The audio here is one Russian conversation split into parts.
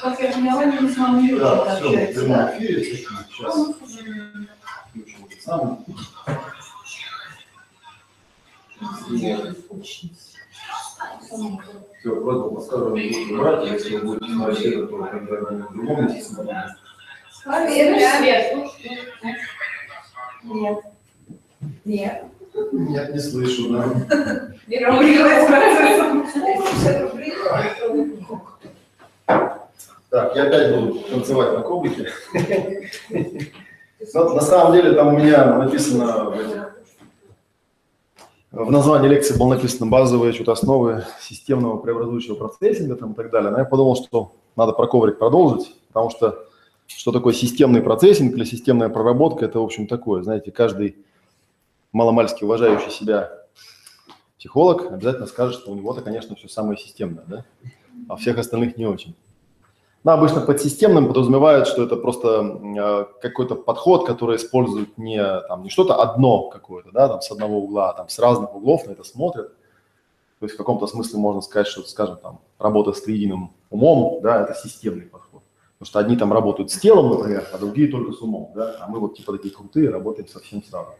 Как я поняла, не с вами Юрий Да, все, в прямом да? эфире. Сейчас включим самый. Все, подсказывать брать, если вы будете смотреть это, то когда в другом месте смотрите. Свет. Нет. Нет. Нет, не слышу, да. Вера убрилась процессом. Так, я опять буду танцевать на коврике. На самом деле там у меня написано в названии лекции было написано базовые что-то основы системного преобразующего процессинга там, и так далее. Но я подумал, что надо про коврик продолжить, потому что что такое системный процессинг или системная проработка, это, в общем, такое. Знаете, каждый маломальски уважающий себя психолог обязательно скажет, что у него-то, конечно, все самое системное, да? а всех остальных не очень. Ну, обычно под системным подразумевают, что это просто э, какой-то подход, который использует не, там, не что-то одно какое-то, да, там, с одного угла, а там, с разных углов на это смотрят. То есть в каком-то смысле можно сказать, что, скажем, там, работа с триединым умом, да, это системный подход. Потому что одни там работают с телом, например, а другие только с умом, да, а мы вот типа такие крутые, работаем совсем сразу.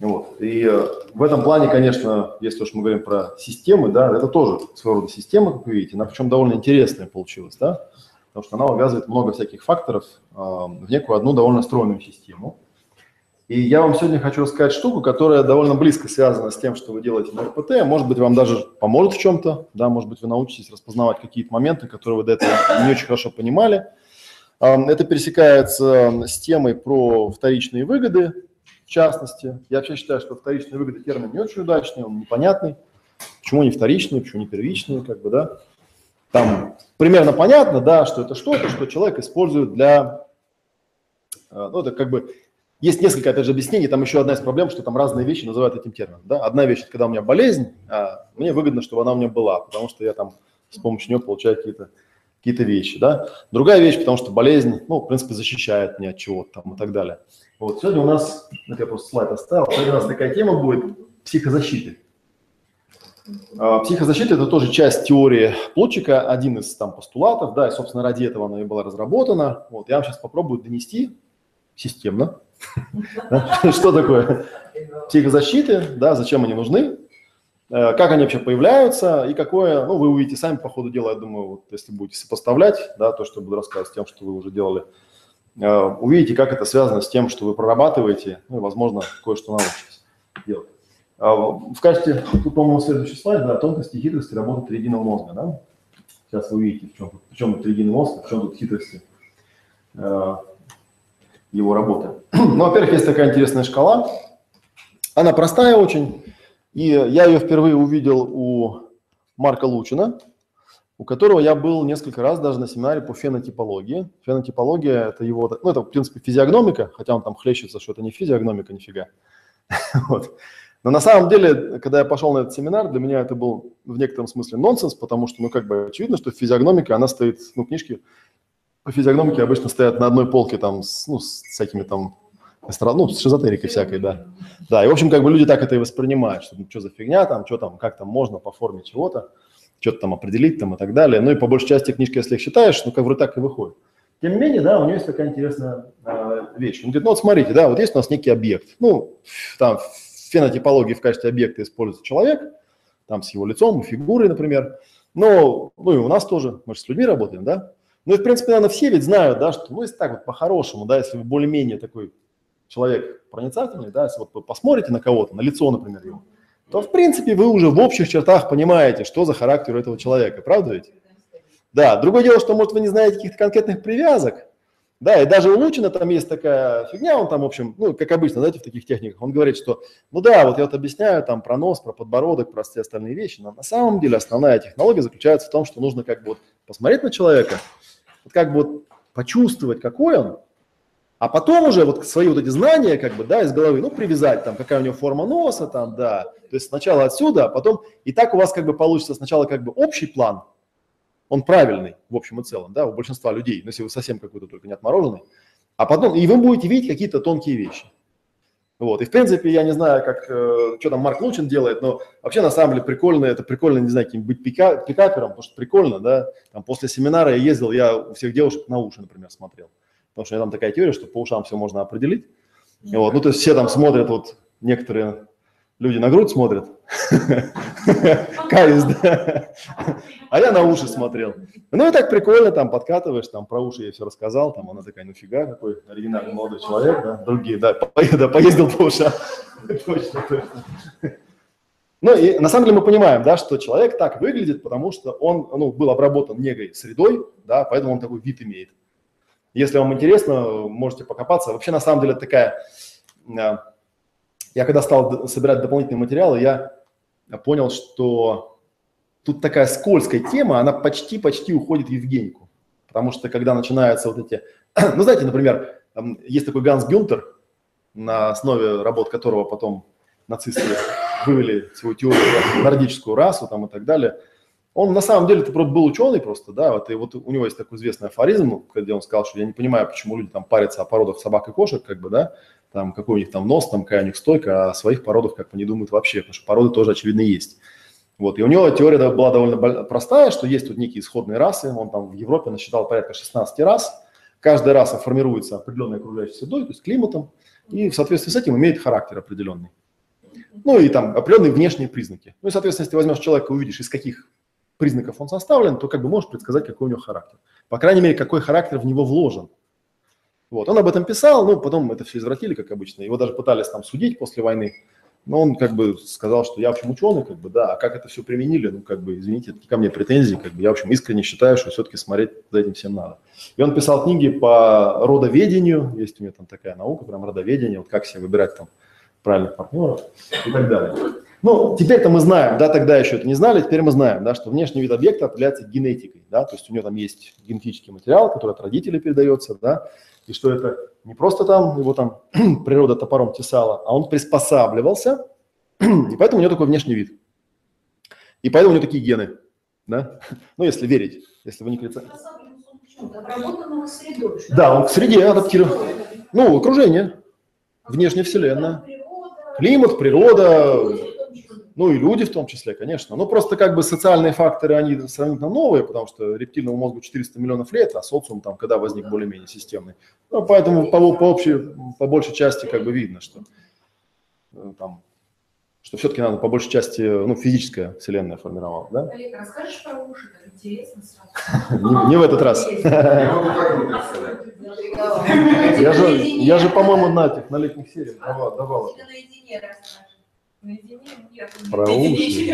Вот. И э, в этом плане, конечно, если уж мы говорим про системы, да, это тоже своего рода система, как вы видите, она причем довольно интересная получилась, да, потому что она увязывает много всяких факторов э, в некую одну довольно стройную систему. И я вам сегодня хочу рассказать штуку, которая довольно близко связана с тем, что вы делаете на РПТ, может быть, вам даже поможет в чем-то, да, может быть, вы научитесь распознавать какие-то моменты, которые вы до этого не очень хорошо понимали. Э, Это пересекается с темой про вторичные выгоды, в частности. Я вообще считаю, что вторичные выгоды термин не очень удачный, он непонятный. Почему не вторичные, почему не первичные, как бы, да. Там примерно понятно, да, что это что-то, что человек использует для, э, ну, это как бы, есть несколько, опять же, объяснений, там еще одна из проблем, что там разные вещи называют этим термином, да. Одна вещь, когда у меня болезнь, а мне выгодно, чтобы она у меня была, потому что я там с помощью нее получаю какие-то какие-то вещи, да. Другая вещь, потому что болезнь, ну, в принципе, защищает меня от чего-то там и так далее. Вот сегодня у нас, это я просто слайд оставил, сегодня у нас такая тема будет психозащиты. А, Психозащита – это тоже часть теории Плотчика, один из там постулатов, да, и, собственно, ради этого она и была разработана. Вот, я вам сейчас попробую донести системно, что такое психозащиты, да, зачем они нужны, э, как они вообще появляются и какое, ну, вы увидите сами по ходу дела, я думаю, вот, если будете сопоставлять, да, то, что я буду рассказывать с тем, что вы уже делали, увидите, как это связано с тем, что вы прорабатываете, ну, и, возможно, кое-что научитесь делать. А, В качестве, тут, по-моему, следующий слайд, да, тонкости и хитрости работы триединого мозга, да? Сейчас вы увидите, в чем, в чем тут триединый мозг, в чем тут хитрости э, его работы. Ну, во-первых, есть такая интересная шкала. Она простая очень, и я ее впервые увидел у Марка Лучина, у которого я был несколько раз даже на семинаре по фенотипологии. Фенотипология – это его, ну, это, в принципе, физиогномика, хотя он там хлещется, что это не физиогномика, нифига. Вот. Но на самом деле, когда я пошел на этот семинар, для меня это был в некотором смысле нонсенс, потому что, ну, как бы очевидно, что физиогномика, она стоит, ну, книжки по физиогномике обычно стоят на одной полке там с, ну, с всякими там, ну, с шизотерикой всякой, да. Да, и, в общем, как бы люди так это и воспринимают, что ну, что за фигня там, что там, как там можно по форме чего-то, что-то там определить там и так далее. Ну, и по большей части книжки, если их считаешь, ну, как вроде так и выходит. Тем не менее, да, у него есть такая интересная э, вещь. Он говорит, ну вот смотрите, да, вот есть у нас некий объект. Ну, там в фенотипологии в качестве объекта используется человек, там с его лицом, фигурой, например. Но, ну и у нас тоже, мы же с людьми работаем, да. Ну и, в принципе, наверное, все ведь знают, да, что, ну, если так вот по-хорошему, да, если вы более-менее такой человек проницательный, да, если вот вы посмотрите на кого-то, на лицо, например, его, то, в принципе, вы уже в общих чертах понимаете, что за характер у этого человека, правда ведь? Да, другое дело, что, может, вы не знаете каких-то конкретных привязок, да, и даже у Лучина там есть такая фигня, он там, в общем, ну, как обычно, знаете, в таких техниках, он говорит, что, ну да, вот я вот объясняю там про нос, про подбородок, про все остальные вещи, но на самом деле основная технология заключается в том, что нужно как бы вот посмотреть на человека, вот как бы вот почувствовать, какой он, а потом уже вот свои вот эти знания, как бы, да, из головы, ну, привязать там, какая у него форма носа, там, да, то есть сначала отсюда, а потом, и так у вас как бы получится сначала как бы общий план, он правильный в общем и целом, да, у большинства людей, ну, если вы совсем какой-то только не отмороженный, а потом, и вы будете видеть какие-то тонкие вещи. Вот. И, в принципе, я не знаю, как, э, что там Марк Лучин делает, но вообще, на самом деле, прикольно, это прикольно, не знаю, каким быть пика, пикапером, потому что прикольно, да. Там после семинара я ездил, я у всех девушек на уши, например, смотрел. Потому что у меня там такая теория, что по ушам все можно определить. Вот. Ну, то есть все там смотрят, вот некоторые люди на грудь смотрят, каюсь, да. А я на уши смотрел. Ну и так прикольно, там подкатываешь, там про уши я все рассказал, там она такая, ну фига, какой оригинальный молодой человек, да, другие, да поездил по ушам. Точно, точно. Ну и на самом деле мы понимаем, да, что человек так выглядит, потому что он ну, был обработан негой средой, да, поэтому он такой вид имеет. Если вам интересно, можете покопаться. Вообще, на самом деле, такая... Э, я когда стал собирать дополнительные материалы, я понял, что тут такая скользкая тема, она почти-почти уходит в Евгеньку. Потому что когда начинаются вот эти... Ну, знаете, например, есть такой Ганс Гюнтер, на основе работ которого потом нацисты вывели свою теорию, нордическую расу там и так далее – он на самом деле просто был ученый просто, да, вот, и вот у него есть такой известный афоризм, где он сказал, что я не понимаю, почему люди там парятся о породах собак и кошек, как бы, да, там какой у них там нос, там какая у них стойка, а о своих породах как бы не думают вообще, потому что породы тоже очевидно есть. Вот, и у него теория была довольно простая, что есть тут некие исходные расы, он там в Европе насчитал порядка 16 рас, каждая раса формируется определенной окружающей средой, то есть климатом, и в соответствии с этим имеет характер определенный. Ну и там определенные внешние признаки. Ну и, соответственно, если ты возьмешь человека и увидишь, из каких признаков он составлен, то как бы можешь предсказать, какой у него характер. По крайней мере, какой характер в него вложен. Вот, он об этом писал, ну, потом это все извратили, как обычно. Его даже пытались там судить после войны. Но он как бы сказал, что я, в общем, ученый, как бы, да, а как это все применили, ну, как бы, извините, это ко мне претензии, как бы, я, в общем, искренне считаю, что все-таки смотреть за этим всем надо. И он писал книги по родоведению, есть у меня там такая наука, прям родоведение, вот как себе выбирать там правильных партнеров и так далее. Ну, теперь-то мы знаем, да, тогда еще это не знали, теперь мы знаем, да, что внешний вид объекта определяется генетикой, да, то есть у него там есть генетический материал, который от родителей передается, да, и что это не просто там его там природа топором тесала, а он приспосабливался, и поэтому у него такой внешний вид. И поэтому у него такие гены, да, ну, если верить, если вы не крицаете. Да, он к среде адаптирован. Ну, окружение, внешняя вселенная, климат, природа, ну и люди в том числе, конечно. Ну просто как бы социальные факторы, они сравнительно новые, потому что рептильному мозгу 400 миллионов лет, а социум там когда возник более-менее системный. Ну, поэтому по, по, общей, по большей части как бы видно, что э, там что все-таки надо по большей части, ну, физическая вселенная формировалась, да? Олег, расскажешь про уши, так интересно сразу. Не в этот раз. Я же, я же, по-моему, на этих, на летних сериях давал. давал. наедине Про уши.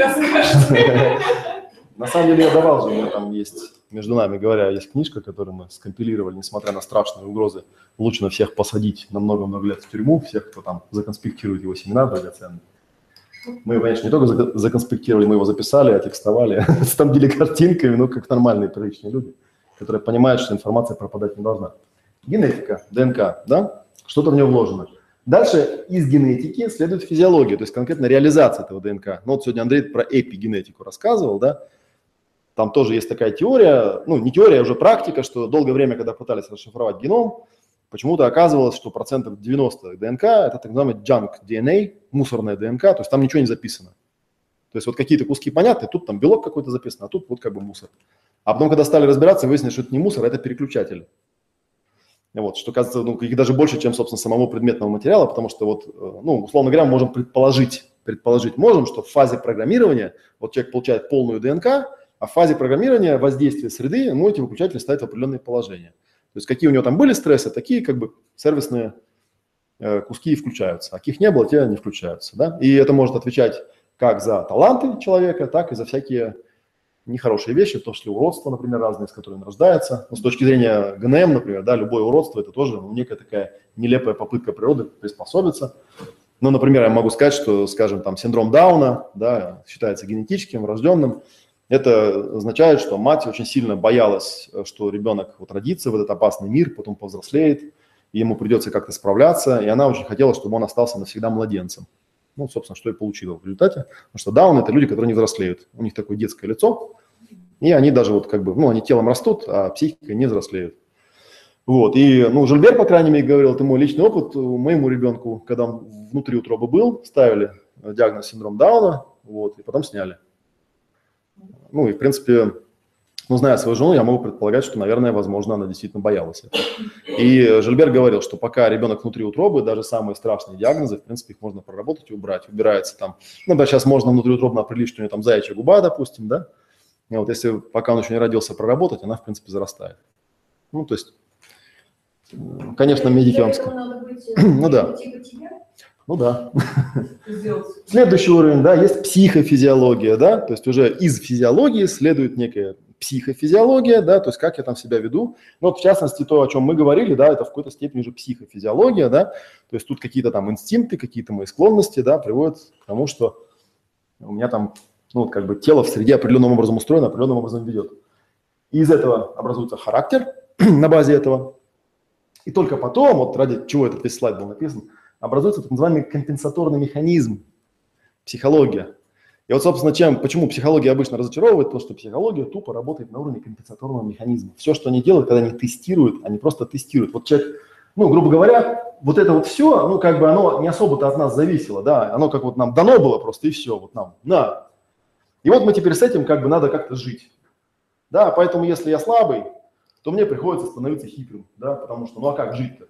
На самом деле я давал же, у меня там есть, между нами говоря, есть книжка, которую мы скомпилировали, несмотря на страшные угрозы, лучше на всех посадить на много-много лет в тюрьму, всех, кто там законспектирует его семена драгоценные. Мы, конечно, не только законспектировали, мы его записали, отекстовали, снабдили картинками, ну, как нормальные приличные люди, которые понимают, что информация пропадать не должна. Генетика, ДНК, да, что-то в нее вложено – Дальше из генетики следует физиология, то есть конкретно реализация этого ДНК. Ну вот сегодня Андрей про эпигенетику рассказывал, да, там тоже есть такая теория, ну не теория, а уже практика, что долгое время, когда пытались расшифровать геном, почему-то оказывалось, что процентов 90 ДНК – это так называемый junk DNA, мусорная ДНК, то есть там ничего не записано. То есть вот какие-то куски понятны, тут там белок какой-то записан, а тут вот как бы мусор. А потом, когда стали разбираться, выяснилось, что это не мусор, а это переключатель. Вот, что кажется, ну, их даже больше, чем, собственно, самого предметного материала, потому что вот, э, ну, условно говоря, мы можем предположить, предположить можем, что в фазе программирования вот человек получает полную ДНК, а в фазе программирования воздействия среды, ну, эти выключатели ставят в определенные положения. То есть какие у него там были стрессы, такие как бы сервисные э, куски и включаются. А каких не было, те не включаются. Да? И это может отвечать как за таланты человека, так и за всякие нехорошие вещи, в том числе уродство, например, разные, с которыми он рождается. Но с точки зрения ГНМ, например, да, любое уродство – это тоже ну, некая такая нелепая попытка природы приспособиться. Ну, например, я могу сказать, что, скажем, там синдром Дауна да, считается генетическим, врожденным. Это означает, что мать очень сильно боялась, что ребенок вот родится в этот опасный мир, потом повзрослеет, и ему придется как-то справляться, и она очень хотела, чтобы он остался навсегда младенцем. Ну, собственно, что и получила в результате. Потому что даун – это люди, которые не взрослеют. У них такое детское лицо, и они даже вот как бы, ну, они телом растут, а психикой не взрослеют. Вот, и, ну, Жильбер, по крайней мере, говорил, это мой личный опыт, моему ребенку, когда он внутри утробы был, ставили диагноз синдром Дауна, вот, и потом сняли. Ну, и, в принципе, ну, зная свою жену, я могу предполагать, что, наверное, возможно, она действительно боялась этого. И Жильбер говорил, что пока ребенок внутри утробы, даже самые страшные диагнозы, в принципе, их можно проработать и убрать. Убирается там, ну, да, сейчас можно внутриутробно определить, что у нее там заячья губа, допустим, да. И вот если пока он еще не родился, проработать, она, в принципе, зарастает. Ну, то есть, конечно, медики вам скажут. Ну да. Ну да. Следующий уровень, да, есть психофизиология, да, то есть уже из физиологии следует некая психофизиология, да, то есть как я там себя веду. Ну, вот в частности, то, о чем мы говорили, да, это в какой-то степени уже психофизиология, да, то есть тут какие-то там инстинкты, какие-то мои склонности, да, приводят к тому, что у меня там, ну, вот как бы тело в среде определенным образом устроено, определенным образом ведет. И из этого образуется характер на базе этого. И только потом, вот ради чего этот весь слайд был написан, образуется так называемый компенсаторный механизм, психология. И вот, собственно, чем, почему психология обычно разочаровывает, потому что психология тупо работает на уровне компенсаторного механизма. Все, что они делают, когда они тестируют, они просто тестируют. Вот человек, ну, грубо говоря, вот это вот все, ну, как бы оно не особо-то от нас зависело, да, оно как вот нам дано было просто, и все, вот нам, на. И вот мы теперь с этим как бы надо как-то жить. Да, поэтому если я слабый, то мне приходится становиться хитрым, да, потому что, ну, а как жить-то?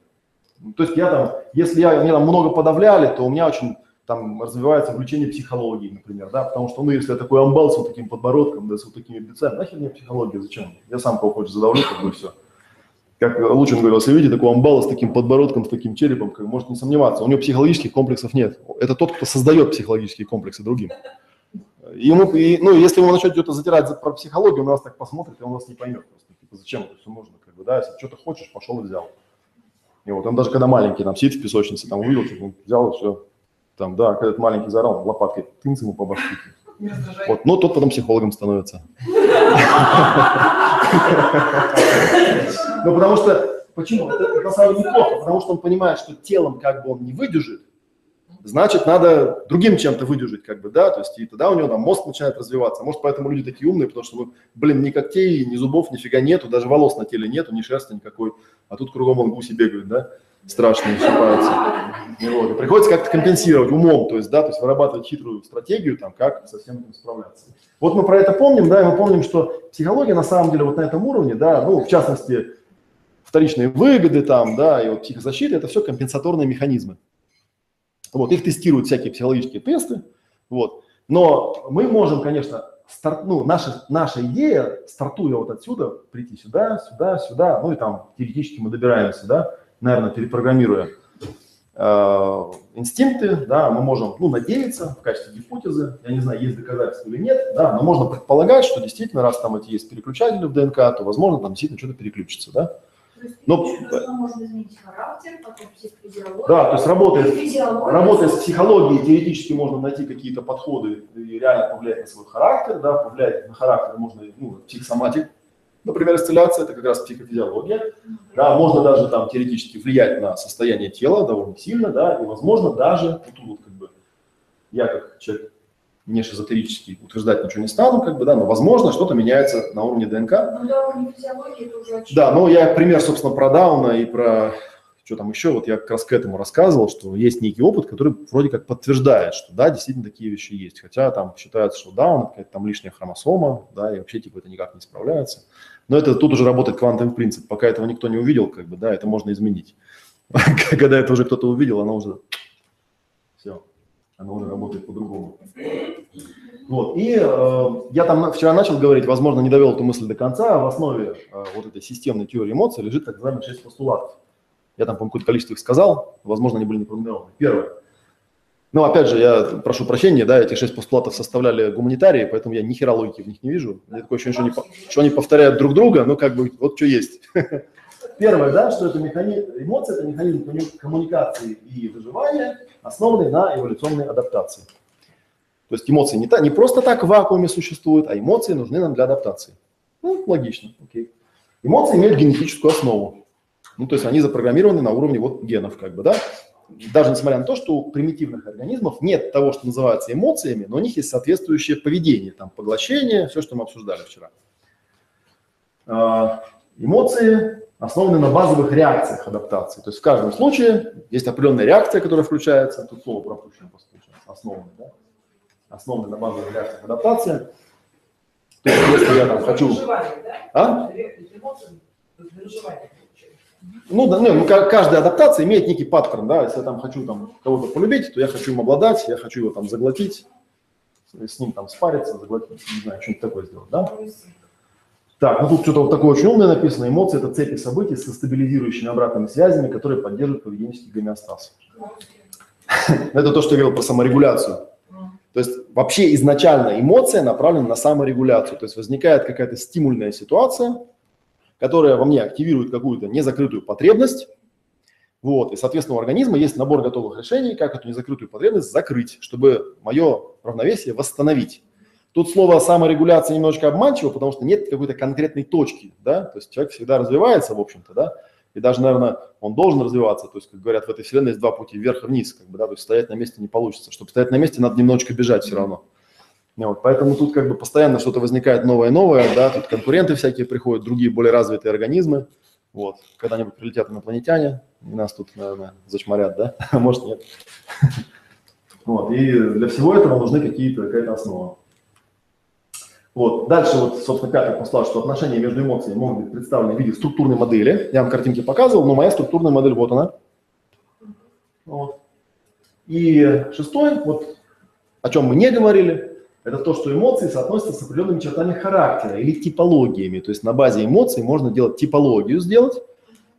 То есть я там, если я, мне там много подавляли, то у меня очень там развивается влечение психологии, например, да, потому что, ну, если я такой амбал с вот таким подбородком, да, с вот такими бицами, нахер мне психология, зачем? Я сам кого хочешь задавлю, как бы все. Как Лучин говорил, если видите такого амбала с таким подбородком, с таким черепом, как может не сомневаться, у него психологических комплексов нет. Это тот, кто создает психологические комплексы другим. Ему, и, ну, если вы начнете что-то затирать за, про психологию, он вас так посмотрит, и он вас не поймет просто. Типа, зачем это все нужно, как бы, да, если что-то хочешь, пошел и взял. И вот он даже когда маленький там сидит в песочнице, там увидел, типа, взял и все, там, да, когда этот маленький заорал, лопаткой тынц ему по башке. Вот, но тот потом психологом становится. Ну, потому что, почему? Это на самом деле неплохо, потому что он понимает, что телом как бы он не выдержит, значит, надо другим чем-то выдержать, как бы, да, то есть и тогда у него там мозг начинает развиваться. Может, поэтому люди такие умные, потому что, ну, блин, ни когтей, ни зубов, нифига нету, даже волос на теле нету, ни шерсти никакой, а тут кругом он гуси бегают, да страшные щипаются. Вот, приходится как-то компенсировать умом, то есть, да, то есть вырабатывать хитрую стратегию, там, как со всем этим справляться. Вот мы про это помним, да, и мы помним, что психология на самом деле вот на этом уровне, да, ну, в частности, вторичные выгоды там, да, и вот психозащита, это все компенсаторные механизмы. Вот, их тестируют всякие психологические тесты, вот. Но мы можем, конечно, старт, ну, наша, наша идея, стартуя вот отсюда, прийти сюда, сюда, сюда, ну и там теоретически мы добираемся, да, наверное, перепрограммируя э, инстинкты, да, мы можем, ну, надеяться в качестве гипотезы, я не знаю, есть доказательства или нет, да, но можно предполагать, что действительно, раз там эти есть переключатели в ДНК, то, возможно, там действительно что-то переключится, да. Но, можно изменить характер. Да, то есть работая, работая с психологией, теоретически можно найти какие-то подходы и реально повлиять на свой характер, да, повлиять на характер можно, ну, психосоматик, например, исцеляция, это как раз психофизиология. Да, можно даже там теоретически влиять на состояние тела довольно сильно, да, и возможно даже, вот тут вот как бы я как человек не шизотерический утверждать ничего не стану, как бы, да, но возможно что-то меняется на уровне ДНК. Ну да, уровень физиологии это уже очень... Да, но я пример, собственно, про Дауна и про что там еще, вот я как раз к этому рассказывал, что есть некий опыт, который вроде как подтверждает, что да, действительно такие вещи есть. Хотя там считается, что Даун – это там лишняя хромосома, да, и вообще типа это никак не справляется. Но это тут уже работает квантовый принцип. Пока этого никто не увидел, как бы, да, это можно изменить. Когда это уже кто-то увидел, оно уже все, оно уже работает по-другому. Вот. И э, я там вчера начал говорить, возможно, не довел эту мысль до конца, в основе э, вот этой системной теории эмоций лежит так называемый шесть постулатов. Я там, по-моему, какое-то количество их сказал, возможно, они были не пронумерованы. Первое. Ну, опять же, я прошу прощения, да, эти шесть постулатов составляли гуманитарии, поэтому я ни хера логики в них не вижу. Мне такое ощущение, что они, что они повторяют друг друга, но как бы вот что есть. Первое, да, что это механизм, эмоции – это механизм коммуникации и выживания, основанный на эволюционной адаптации. То есть эмоции не, та, не просто так в вакууме существуют, а эмоции нужны нам для адаптации. Ну, логично, окей. Эмоции имеют генетическую основу. Ну, то есть они запрограммированы на уровне вот генов, как бы, да. Даже несмотря на то, что у примитивных организмов нет того, что называется эмоциями, но у них есть соответствующее поведение, там, поглощение, все, что мы обсуждали вчера. А, эмоции основаны на базовых реакциях адаптации. То есть в каждом случае есть определенная реакция, которая включается, тут слово пропущено получается, основаны, да? основаны на базовых реакциях адаптации. То есть если я там хочу... А? Ну, да, ну, ка- каждая адаптация имеет некий паттерн, да, если я там хочу там кого-то полюбить, то я хочу им обладать, я хочу его там заглотить, с ним там спариться, заглотить, не знаю, что-нибудь такое сделать, да. Так, ну тут что-то вот такое очень умное написано. Эмоции – это цепи событий со стабилизирующими обратными связями, которые поддерживают поведенческий гомеостаз. Это то, что я говорил про саморегуляцию. То есть вообще изначально эмоция направлена на саморегуляцию. То есть возникает какая-то стимульная ситуация, которая во мне активирует какую-то незакрытую потребность. Вот. И, соответственно, у организма есть набор готовых решений, как эту незакрытую потребность закрыть, чтобы мое равновесие восстановить. Тут слово саморегуляция немножечко обманчиво, потому что нет какой-то конкретной точки, да, то есть человек всегда развивается, в общем-то, да, и даже, наверное, он должен развиваться, то есть, как говорят, в этой вселенной есть два пути, вверх и вниз, как бы, да, то есть стоять на месте не получится. Чтобы стоять на месте, надо немножечко бежать все равно. Ну Вот, поэтому тут как бы постоянно что-то возникает новое-новое, да, тут конкуренты всякие приходят, другие более развитые организмы, вот, когда-нибудь прилетят инопланетяне, и нас тут, наверное, зачморят, да, может нет. Вот, и для всего этого нужны какие-то, какая-то основа. Вот. Дальше, вот, собственно, пятый постулат, что отношения между эмоциями могут быть представлены в виде структурной модели. Я вам картинки показывал, но моя структурная модель, вот она. Вот. И шестой, вот о чем мы не говорили, это то, что эмоции соотносятся с определенными чертами характера или типологиями. То есть на базе эмоций можно делать типологию сделать,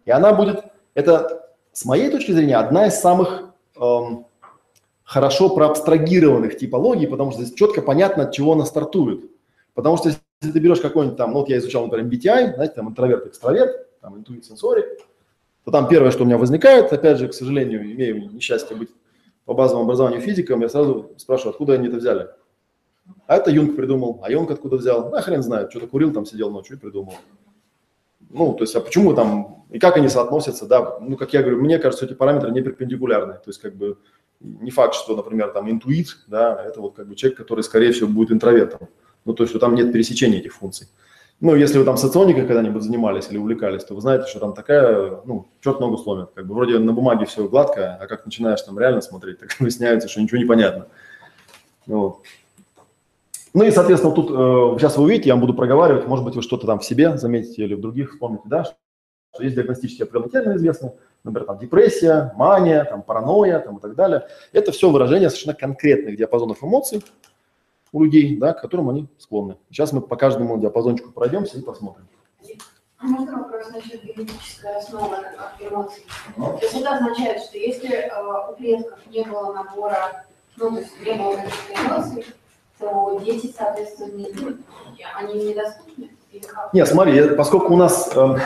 и она будет, это с моей точки зрения, одна из самых эм, хорошо проабстрагированных типологий, потому что здесь четко понятно, от чего она стартует. Потому что если ты берешь какой-нибудь там, ну вот я изучал, например, MBTI, знаете, там интроверт, экстраверт, там интуит, сенсорик, то там первое, что у меня возникает, опять же, к сожалению, имею несчастье быть по базовому образованию физиком, я сразу спрашиваю, откуда они это взяли. А это Юнг придумал, а Юнг откуда взял? На хрен знает, что-то курил там, сидел ночью и придумал. Ну, то есть, а почему там, и как они соотносятся, да, ну, как я говорю, мне кажется, эти параметры не перпендикулярны, то есть, как бы, не факт, что, например, там, интуит, да, это вот, как бы, человек, который, скорее всего, будет интровертом, ну, то есть, что там нет пересечения этих функций. Ну, если вы там соционикой когда-нибудь занимались или увлекались, то вы знаете, что там такая, ну, черт ногу сломит. Как бы вроде на бумаге все гладко, а как начинаешь там реально смотреть, так выясняется, что ничего не понятно. Вот. Ну и, соответственно, тут э, сейчас вы увидите, я вам буду проговаривать, может быть, вы что-то там в себе заметите или в других вспомните, да, что есть диагностические определенные термины известные, например, там депрессия, мания, там паранойя там, и так далее. Это все выражение совершенно конкретных диапазонов эмоций у людей, да, к которым они склонны. Сейчас мы по каждому диапазончику пройдемся и посмотрим. А Можно вопрос насчет генетической основы эмоций? То есть это означает, что если э, у предков не было набора, ну, то есть не было эмоций, то дети, соответственно, они недоступны? Нет, смотри, поскольку у нас, эм,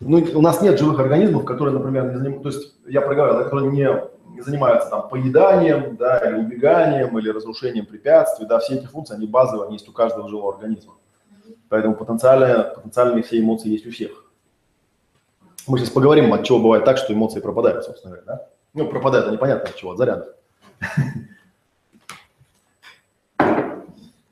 ну, у нас нет живых организмов, которые, например, не заним- то есть я проговорил, которые не, не занимаются там поеданием, да, или убеганием, или разрушением препятствий, да, все эти функции, они базовые, они есть у каждого живого организма. Поэтому потенциально, потенциальные все эмоции есть у всех. Мы сейчас поговорим, от чего бывает так, что эмоции пропадают, собственно говоря, да? Ну, пропадают, это непонятно от чего, от заряда.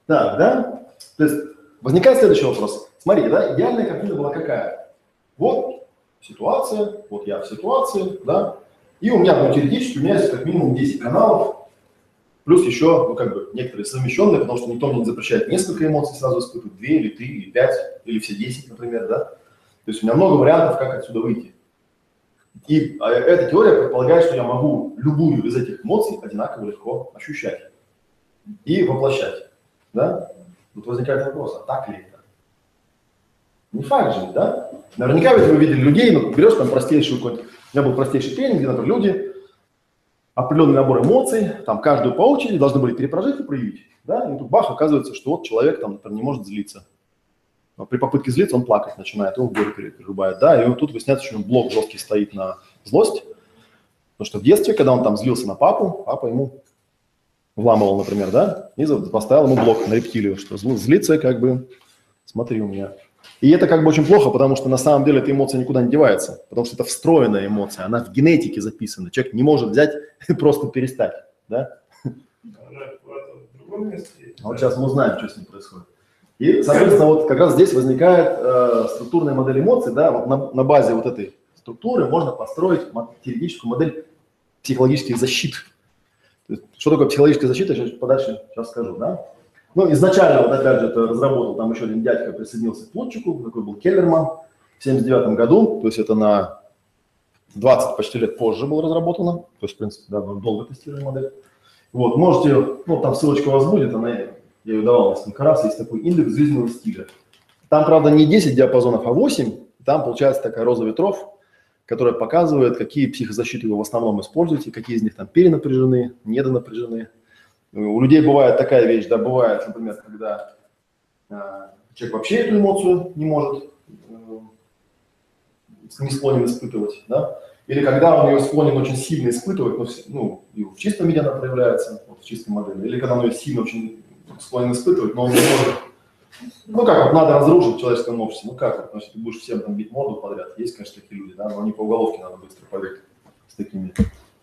Так, да? То есть возникает следующий вопрос. Смотрите, да, идеальная картина была какая? Вот ситуация, вот я в ситуации, да, и у меня, ну, теоретически, у меня есть как минимум 10 каналов, плюс еще, ну, как бы, некоторые совмещенные, потому что никто мне не запрещает несколько эмоций сразу испытывать, 2 или 3 или 5, или все 10, например, да. То есть у меня много вариантов, как отсюда выйти. И а, эта теория предполагает, что я могу любую из этих эмоций одинаково легко ощущать и воплощать. Да? Тут возникает вопрос, а так ли это? Не факт же, да? Наверняка ведь вы видели людей, ну, берешь там простейшую у меня был простейший тренинг, где, например, люди, определенный набор эмоций, там каждую по очереди должны были перепрожить и проявить. Да? И тут бах, оказывается, что вот человек там, например, не может злиться. Но при попытке злиться он плакать начинает, его горе перерубает. Да? И вот тут выясняется, что у него блок жесткий стоит на злость. Потому что в детстве, когда он там злился на папу, папа ему вламывал, например, да, и поставил ему блок на рептилию, что зл- злиться как бы, смотри у меня. И это как бы очень плохо, потому что на самом деле эта эмоция никуда не девается, потому что это встроенная эмоция, она в генетике записана. Человек не может взять и просто перестать, да. А вот сейчас мы узнаем, что с ним происходит. И, соответственно, вот как раз здесь возникает э, структурная модель эмоций, да, вот на, на базе вот этой структуры можно построить теоретическую модель психологических защит. Есть, что такое психологическая защита, чуть подальше сейчас скажу, да. Ну, изначально, вот опять же, это разработал там еще один дядька, присоединился к Плутчику, такой был Келлерман в 79 году, то есть это на 20 почти лет позже было разработано, то есть, в принципе, да, долго тестировали модель. Вот, можете, ну, там ссылочка у вас будет, она, я ее давал несколько раз, есть такой индекс жизненного стиля. Там, правда, не 10 диапазонов, а 8, там получается такая роза ветров, которая показывает, какие психозащиты вы в основном используете, какие из них там перенапряжены, недонапряжены. У людей бывает такая вещь, да, бывает, например, когда э, человек вообще эту эмоцию не может э, не склонен испытывать, да, или когда он ее склонен очень сильно испытывать, в- ну, и в чистом виде она проявляется, вот в чистой модели, или когда он ее сильно очень склонен испытывать, но он не может, ну как, вот надо разрушить в человеческом обществе, ну как, вот, значит, ты будешь всем там бить морду подряд, есть, конечно, такие люди, да, но они по уголовке надо быстро побегать с такими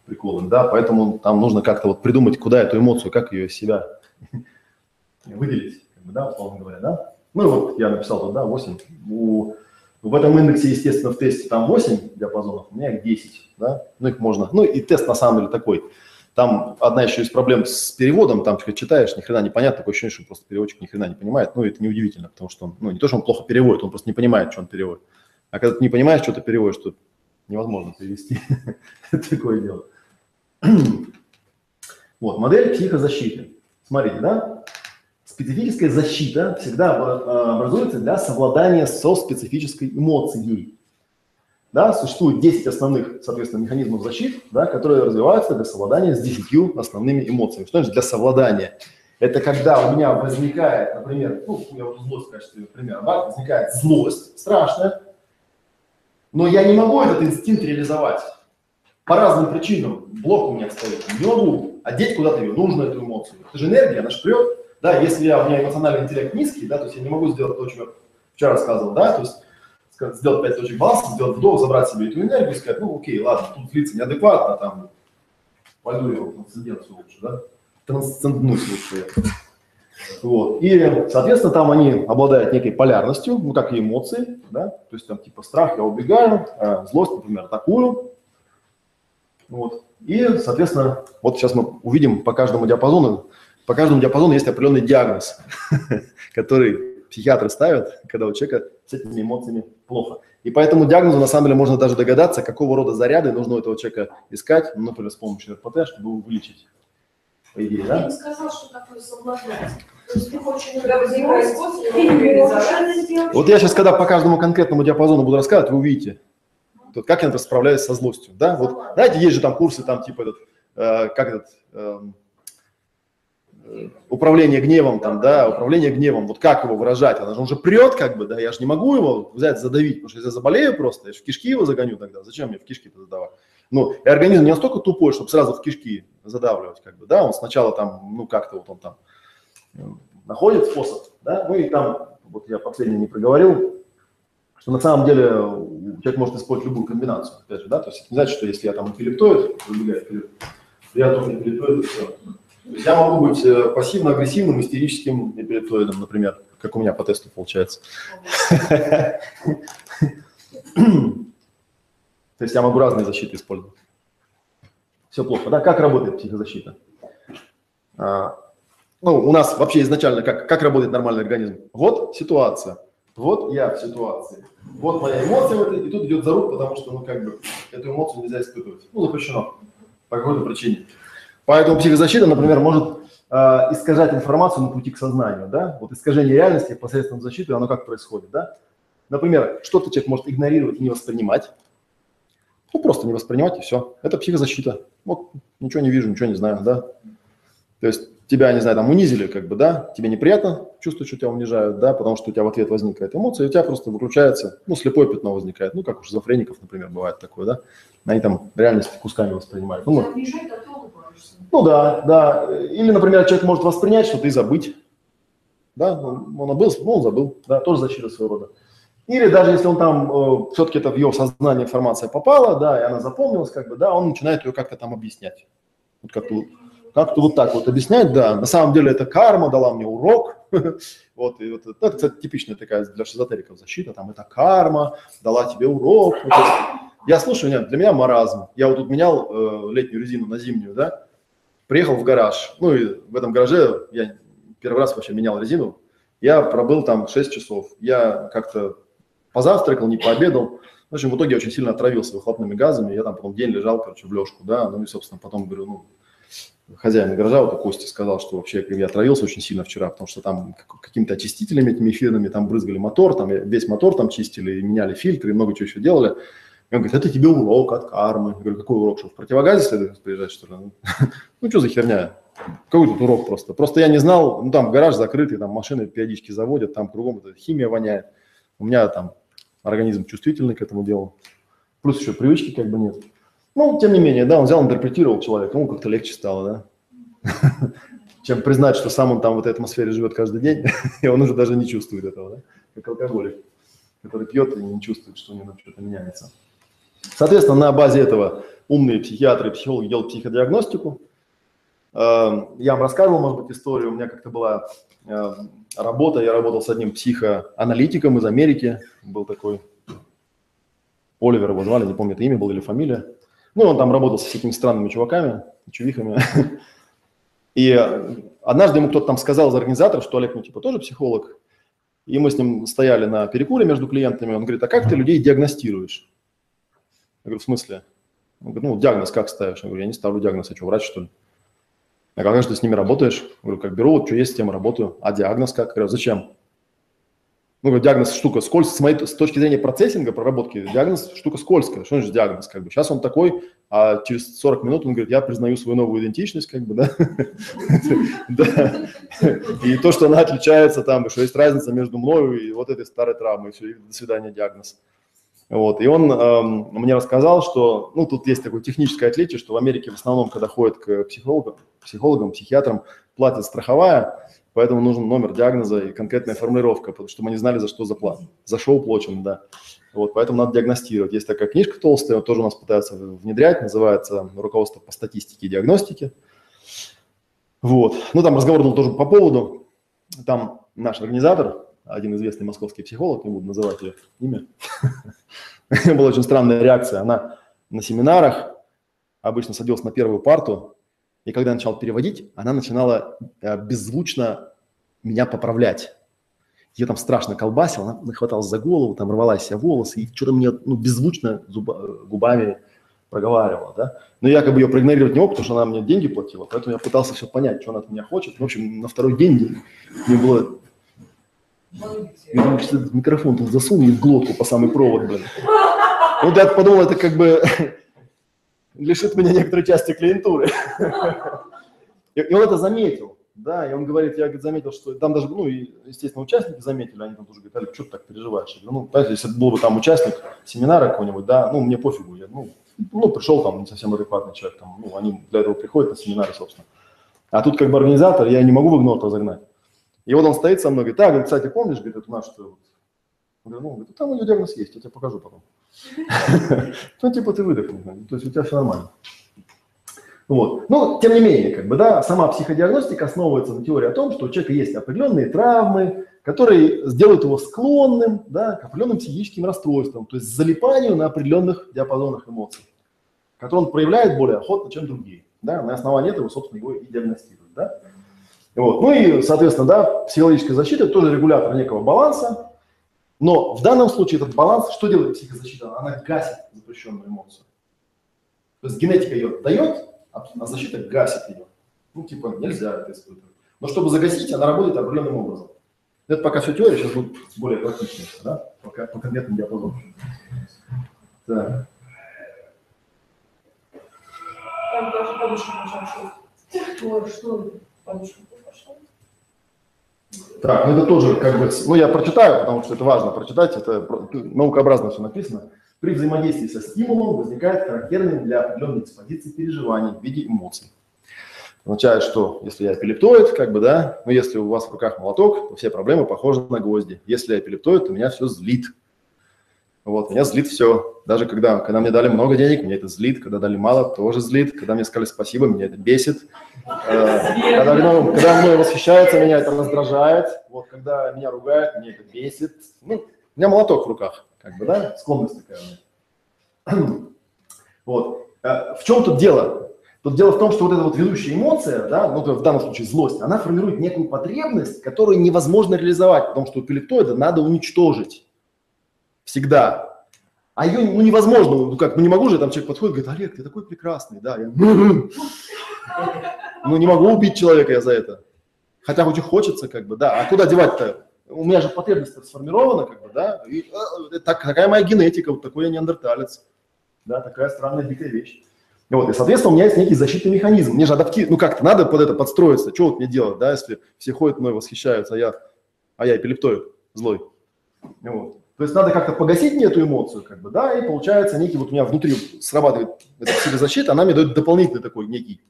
приколами, да, поэтому там нужно как-то вот придумать, куда эту эмоцию, как ее из себя выделить, да, условно говоря, да. Ну вот я написал тут, да, 8. У, в этом индексе, естественно, в тесте там 8 диапазонов, у меня их 10, да, ну их можно, ну и тест на самом деле такой. Там одна еще из проблем с переводом, там читаешь, ни хрена не понятно, такое ощущение, что просто переводчик ни хрена не понимает, ну это неудивительно, потому что он, ну не то, что он плохо переводит, он просто не понимает, что он переводит. А когда ты не понимаешь, что ты переводишь, то невозможно перевести. Такое дело. Вот, модель психозащиты. Смотрите, да? Специфическая защита всегда обра- образуется для совладания со специфической эмоцией. Да, существует 10 основных, соответственно, механизмов защиты, да, которые развиваются для совладания с 10 основными эмоциями. Что значит для совладания? Это когда у меня возникает, например, ну, я вот злость в примера, да, возникает злость страшная, но я не могу этот инстинкт реализовать. По разным причинам. Блок у меня стоит. Не могу одеть куда-то ее. Нужно эту эмоцию. Это же энергия, она же прет. Да, если я, у меня эмоциональный интеллект низкий, да, то есть я не могу сделать то, что я вчера рассказывал, да, то есть сказать, сделать пять точек баланса, сделать вдох, забрать себе эту энергию и сказать, ну окей, ладно, тут злиться неадекватно, там, пойду я в трансценденцию лучше, да, трансценднуть лучше. Вот. И, соответственно, там они обладают некой полярностью, ну, как и эмоции, да, то есть там типа страх, я убегаю, а злость, например, атакую. Вот. И, соответственно, вот сейчас мы увидим по каждому диапазону, по каждому диапазону есть определенный диагноз, который психиатры ставят, когда у человека с этими эмоциями плохо. И по этому диагнозу, на самом деле, можно даже догадаться, какого рода заряды нужно у этого человека искать, ну, например, с помощью РПТ, чтобы его вылечить. По идее, Я да? не сказал, что такое сделать. Вот я сейчас, когда по каждому конкретному диапазону буду рассказывать, вы увидите, вот как я например, справляюсь со злостью. Да? Вот, знаете, есть же там курсы, там типа этот, э, как этот, э, управление гневом, там, да, управление гневом, вот как его выражать, она же он же прет, как бы, да, я же не могу его взять, задавить, потому что если я заболею просто, я же в кишки его загоню тогда, зачем мне в кишки-то задавать? Ну, и организм не настолько тупой, чтобы сразу в кишки задавливать, как бы, да, он сначала там, ну, как-то вот он там э, находит способ, да, ну и там, вот я последний не проговорил, что на самом деле человек может использовать любую комбинацию, опять же, да, то есть это не значит, что если я там эпилептоид, я только эпилептоид все. Я могу быть э, пассивно-агрессивным, истерическим эпилептоидом, например, как у меня по тесту получается. То есть я могу разные защиты использовать. Все плохо, да? Как работает психозащита? А, Ну, у нас вообще изначально как, как работает нормальный организм? Вот ситуация, вот я в ситуации, вот моя эмоция в этой, и тут идет заруд, потому что, ну, как бы, эту эмоцию нельзя испытывать. Ну, запрещено по какой-то причине. Поэтому психозащита, например, может э, искажать информацию на пути к сознанию, да? Вот искажение реальности посредством защиты, оно как происходит, да? Например, что-то человек может игнорировать и не воспринимать. Ну, просто не воспринимать, и все. Это психозащита. Вот ничего не вижу, ничего не знаю, да? То есть тебя, не знаю, там унизили, как бы, да, тебе неприятно чувствовать, что тебя унижают, да, потому что у тебя в ответ возникает эмоция, и у тебя просто выключается, ну, слепое пятно возникает, ну, как у шизофреников, например, бывает такое, да, они там реальность кусками воспринимают. Ну, мы- Ну да, да. Или, например, человек может воспринять что-то и забыть. Да, он, он ну, он забыл, да, тоже защита своего рода. Или даже если он там, э, все-таки это в его сознание информация попала, да, и она запомнилась, как бы, да, он начинает ее как-то там объяснять. Вот как, как-то вот так вот объяснять, да. На самом деле это карма дала мне урок. Вот, и вот ну, это, кстати, типичная такая для шизотериков защита, там, это карма дала тебе урок. Я слушаю, нет, для меня маразм. Я вот тут менял э, летнюю резину на зимнюю, да, приехал в гараж, ну и в этом гараже я первый раз вообще менял резину, я пробыл там 6 часов, я как-то позавтракал, не пообедал, в общем, в итоге я очень сильно отравился выхлопными газами, я там потом день лежал, короче, в лёжку, да, ну и, собственно, потом говорю, ну, хозяин гаража, вот Костя сказал, что вообще я отравился очень сильно вчера, потому что там какими-то очистителями этими эфирными там брызгали мотор, там весь мотор там чистили, меняли фильтры, много чего еще делали. И он говорит, это тебе урок от кармы. Я говорю, какой урок, что в противогазе следует приезжать, что ли? Ну, что за херня? Какой тут урок просто? Просто я не знал, ну, там гараж закрытый, там машины периодически заводят, там кругом эта химия воняет. У меня там организм чувствительный к этому делу. Плюс еще привычки как бы нет. Ну, тем не менее, да, он взял, интерпретировал человека, ему как-то легче стало, да, чем признать, что сам он там в этой атмосфере живет каждый день, и он уже даже не чувствует этого, да, как алкоголик, который пьет и не чувствует, что у него что-то меняется. Соответственно, на базе этого умные психиатры и психологи делают психодиагностику. Эм, я вам рассказывал, может быть, историю. У меня как-то была эм, работа, я работал с одним психоаналитиком из Америки, был такой Оливер его звали, не помню, это имя было или фамилия. Ну, он там работал с всякими странными чуваками, чувихами. И однажды ему кто-то там сказал из организаторов, что Олег, ну, типа, тоже психолог. И мы с ним стояли на перекуре между клиентами. Он говорит, а как ты людей диагностируешь? Я говорю, в смысле? Он говорит, ну, диагноз как ставишь? Я говорю, я не ставлю диагноз, я что, врач, что ли? Я говорю, как же ты с ними работаешь? Я говорю, как беру, вот что есть, с тем работаю. А диагноз как? Я говорю, зачем? ну, диагноз штука скользкая, с, моей, с точки зрения процессинга, проработки, диагноз штука скользкая. Что значит диагноз? Как бы? Сейчас он такой, а через 40 минут он говорит, я признаю свою новую идентичность, как бы, да. И то, что она отличается там, что есть разница между мною и вот этой старой травмой, все, до свидания, диагноз. Вот, и он эм, мне рассказал, что, ну, тут есть такое техническое отличие, что в Америке в основном, когда ходят к психологам, психологам, психиатрам, платят страховая, Поэтому нужен номер диагноза и конкретная формулировка, потому что мы не знали, за что заплатим. За что уплочен, да. Вот, поэтому надо диагностировать. Есть такая книжка толстая, тоже у нас пытаются внедрять, называется «Руководство по статистике и диагностике». Вот. Ну, там разговор был тоже по поводу. Там наш организатор, один известный московский психолог, не буду называть ее имя, была очень странная реакция. Она на семинарах обычно садилась на первую парту, и когда я начал переводить, она начинала э, беззвучно меня поправлять. Ее там страшно колбасило, она хваталась за голову, там рвалась себе волосы, и что-то мне ну, беззвучно зуба, губами проговаривала, да. Но я как бы ее проигнорировать не мог, потому что она мне деньги платила, поэтому я пытался все понять, что она от меня хочет. В общем, на второй день мне было... Я думаю, что этот микрофон тут засунул в глотку по самый провод, блин. Вот я подумал, это как бы лишит меня некоторой части клиентуры. И он это заметил, да, и он говорит, я заметил, что там даже, ну, естественно, участники заметили, они там тоже говорят, что ты так переживаешь? Ну, если это был бы там участник семинара какого-нибудь, да, ну, мне пофигу, я, ну, ну, пришел там не совсем адекватный человек, там, ну, они для этого приходят на семинары, собственно. А тут как бы организатор, я не могу в игнор разогнать. И вот он стоит со мной, говорит, а, говорит, кстати, помнишь, говорит, это наш, говорю, ну, говорит, там у нее диагноз есть, я тебе покажу потом. Ну, типа ты выдохнул, то есть у тебя все нормально. Вот. Но, тем не менее, как бы, да, сама психодиагностика основывается на теории о том, что у человека есть определенные травмы, которые сделают его склонным да, к определенным психическим расстройствам, то есть залипанию на определенных диапазонах эмоций, которые он проявляет более охотно, чем другие. Да, на основании этого, собственно, его и диагностируют. Да? Вот. Ну и, соответственно, да, психологическая защита тоже регулятор некого баланса, но в данном случае этот баланс, что делает психозащита? Она гасит запрещенную эмоцию. То есть генетика ее дает, а защита гасит ее. Ну, типа, нельзя это испытывать. Но чтобы загасить, она работает определенным образом. Это пока все теория, сейчас будет более практично, да, пока по конкретным диапазонам. Так. Там даже подушка начала Ой, что подушка пошла? Так, ну это тоже как бы, ну я прочитаю, потому что это важно прочитать, это наукообразно все написано. При взаимодействии со стимулом возникает характерный для определенной экспозиции переживаний в виде эмоций. Означает, что если я эпилептоид, как бы, да, но если у вас в руках молоток, то все проблемы похожи на гвозди. Если я эпилептоид, то меня все злит. Вот, меня злит все. Даже когда, когда мне дали много денег, меня это злит. Когда дали мало, тоже злит. Когда мне сказали спасибо, меня это бесит. Э, Когда, ну, когда мной восхищаются, меня это раздражает. Вот, когда меня ругают, меня это бесит. Ну, у меня молоток в руках, как бы, да, склонность такая у меня. Вот. Э, В чем тут дело? Тут дело в том, что вот эта вот ведущая эмоция, да, ну, в данном случае злость, она формирует некую потребность, которую невозможно реализовать, потому что у пилептоида надо уничтожить. Всегда. А ее ну, невозможно, ну как, ну не могу же, там человек подходит, говорит, Олег, ты такой прекрасный, да. Я, ну не могу убить человека я за это. Хотя очень хочется, как бы, да. А куда девать-то? У меня же потребность сформирована, как бы, да. И, э, так, такая моя генетика, вот такой я неандерталец. Да, такая странная дикая вещь. Вот, и, соответственно, у меня есть некий защитный механизм. Мне же адаптировать, ну как-то надо под это подстроиться. Что вот мне делать, да, если все ходят мной, восхищаются, а я, а я эпилептоид злой. Вот. То есть надо как-то погасить мне эту эмоцию, как бы, да, и получается некий вот у меня внутри срабатывает эта психозащита, она мне дает дополнительный такой некий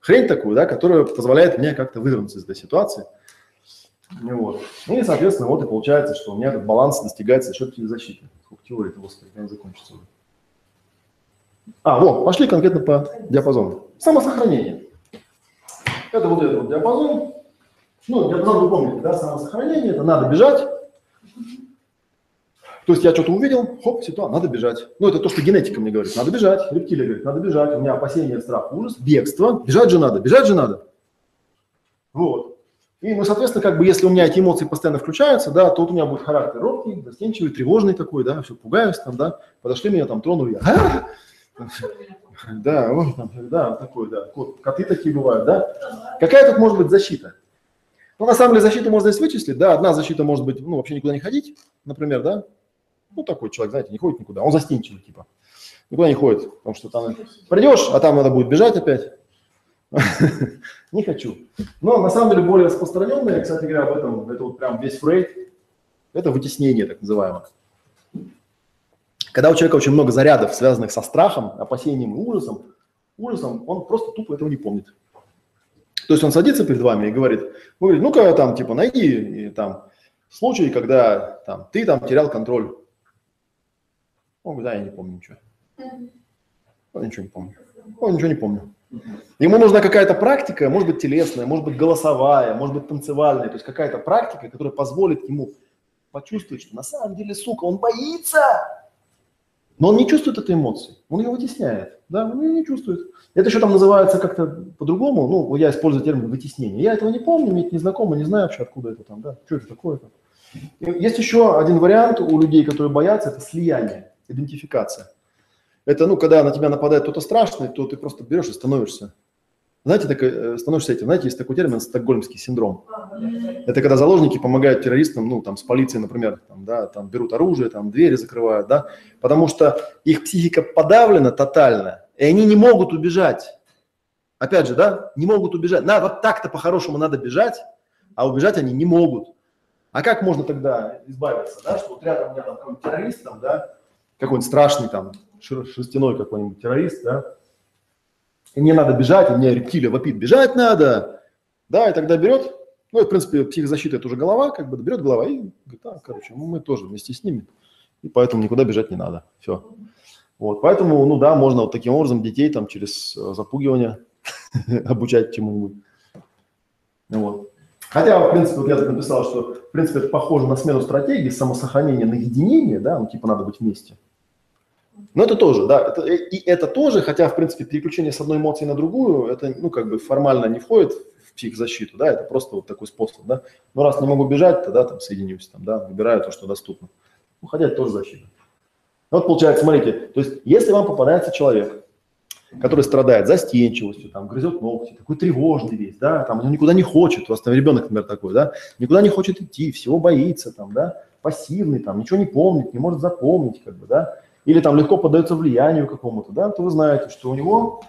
хрень такую, да, которая позволяет мне как-то вывернуться из этой ситуации. Вот. Ну и, соответственно, вот и получается, что у меня этот баланс достигается за счет психозащиты. Сколько теории этого, господи, когда закончится уже. А, вот, пошли конкретно по диапазону. Самосохранение. Это вот этот вот диапазон. Ну, диапазон вы помните, да, самосохранение, это надо бежать. То есть я что-то увидел, хоп, ситуация, надо бежать. Ну, это то, что генетика мне говорит, надо бежать. Рептилия говорит, надо бежать. У меня опасение, страх, ужас, бегство. Бежать же надо, бежать же надо. Вот. И, ну, соответственно, как бы, если у меня эти эмоции постоянно включаются, да, то вот у меня будет характер робкий, застенчивый, тревожный такой, да, все, пугаюсь там, да, подошли меня там, тронули, я, да, вот там, да, такой, да, кот, коты такие бывают, да. Какая тут может быть защита? Ну, на самом деле, защиту можно здесь вычислить, да, одна защита может быть, ну, вообще никуда не ходить, например, да, ну, такой человек, знаете, не ходит никуда, он застенчивый, типа, никуда не ходит, потому что там придешь, а там надо будет бежать опять, не хочу. Но на самом деле более распространенное, кстати говоря, об этом, это вот прям весь Фрейд, это вытеснение так называемое. Когда у человека очень много зарядов, связанных со страхом, опасением и ужасом, ужасом, он просто тупо этого не помнит. То есть он садится перед вами и говорит, вы говорите, ну-ка там типа найди и, там случай, когда там ты там терял контроль. Он говорит, да, я не помню ничего. Он ничего не помню. Он ничего не помню. Ему нужна какая-то практика, может быть телесная, может быть голосовая, может быть танцевальная, то есть какая-то практика, которая позволит ему почувствовать, что на самом деле, сука, он боится, но он не чувствует этой эмоции, он ее вытесняет, да, он ее не чувствует. Это еще там называется как-то по-другому, ну, я использую термин вытеснение. Я этого не помню, мне это не знакомо, не знаю вообще, откуда это там, да, что это такое-то. Есть еще один вариант у людей, которые боятся, это слияние, идентификация. Это, ну, когда на тебя нападает кто-то страшный, то ты просто берешь и становишься. Знаете, так, э, становишься этим. Знаете, есть такой термин «стокгольмский синдром». Это когда заложники помогают террористам, ну, там, с полицией, например, там, да, там, берут оружие, там, двери закрывают, да, потому что их психика подавлена тотально, и они не могут убежать. Опять же, да, не могут убежать. На, вот так-то по-хорошему надо бежать, а убежать они не могут. А как можно тогда избавиться, да, что вот рядом у меня там какой-нибудь террорист, там, да, какой-нибудь страшный там шерстяной какой-нибудь террорист, да, и мне надо бежать, и мне рептилия вопит, бежать надо, да, и тогда берет, ну, и, в принципе, психозащита – это уже голова, как бы, берет голова и говорит, да, короче, мы тоже вместе с ними, и поэтому никуда бежать не надо, все. Вот, поэтому, ну да, можно вот таким образом детей там через э, запугивание обучать чему-нибудь. Вот. Хотя, в принципе, вот я написал, что, в принципе, это похоже на смену стратегии самосохранения на единение, да, ну, типа, надо быть вместе. Но это тоже, да, это, и это тоже, хотя, в принципе, переключение с одной эмоции на другую, это, ну, как бы формально не входит в психозащиту, да, это просто вот такой способ, да. Но раз не могу бежать, тогда там соединюсь, там, да, выбираю то, что доступно. Ну, хотя это тоже защита. Вот получается, смотрите, то есть если вам попадается человек, который страдает застенчивостью, там, грызет ногти, такой тревожный весь, да, там, он никуда не хочет, у вас там ребенок, например, такой, да, никуда не хочет идти, всего боится, там, да, пассивный, там, ничего не помнит, не может запомнить, как бы, да, или там легко поддается влиянию какому-то, да, то вы знаете, что у него,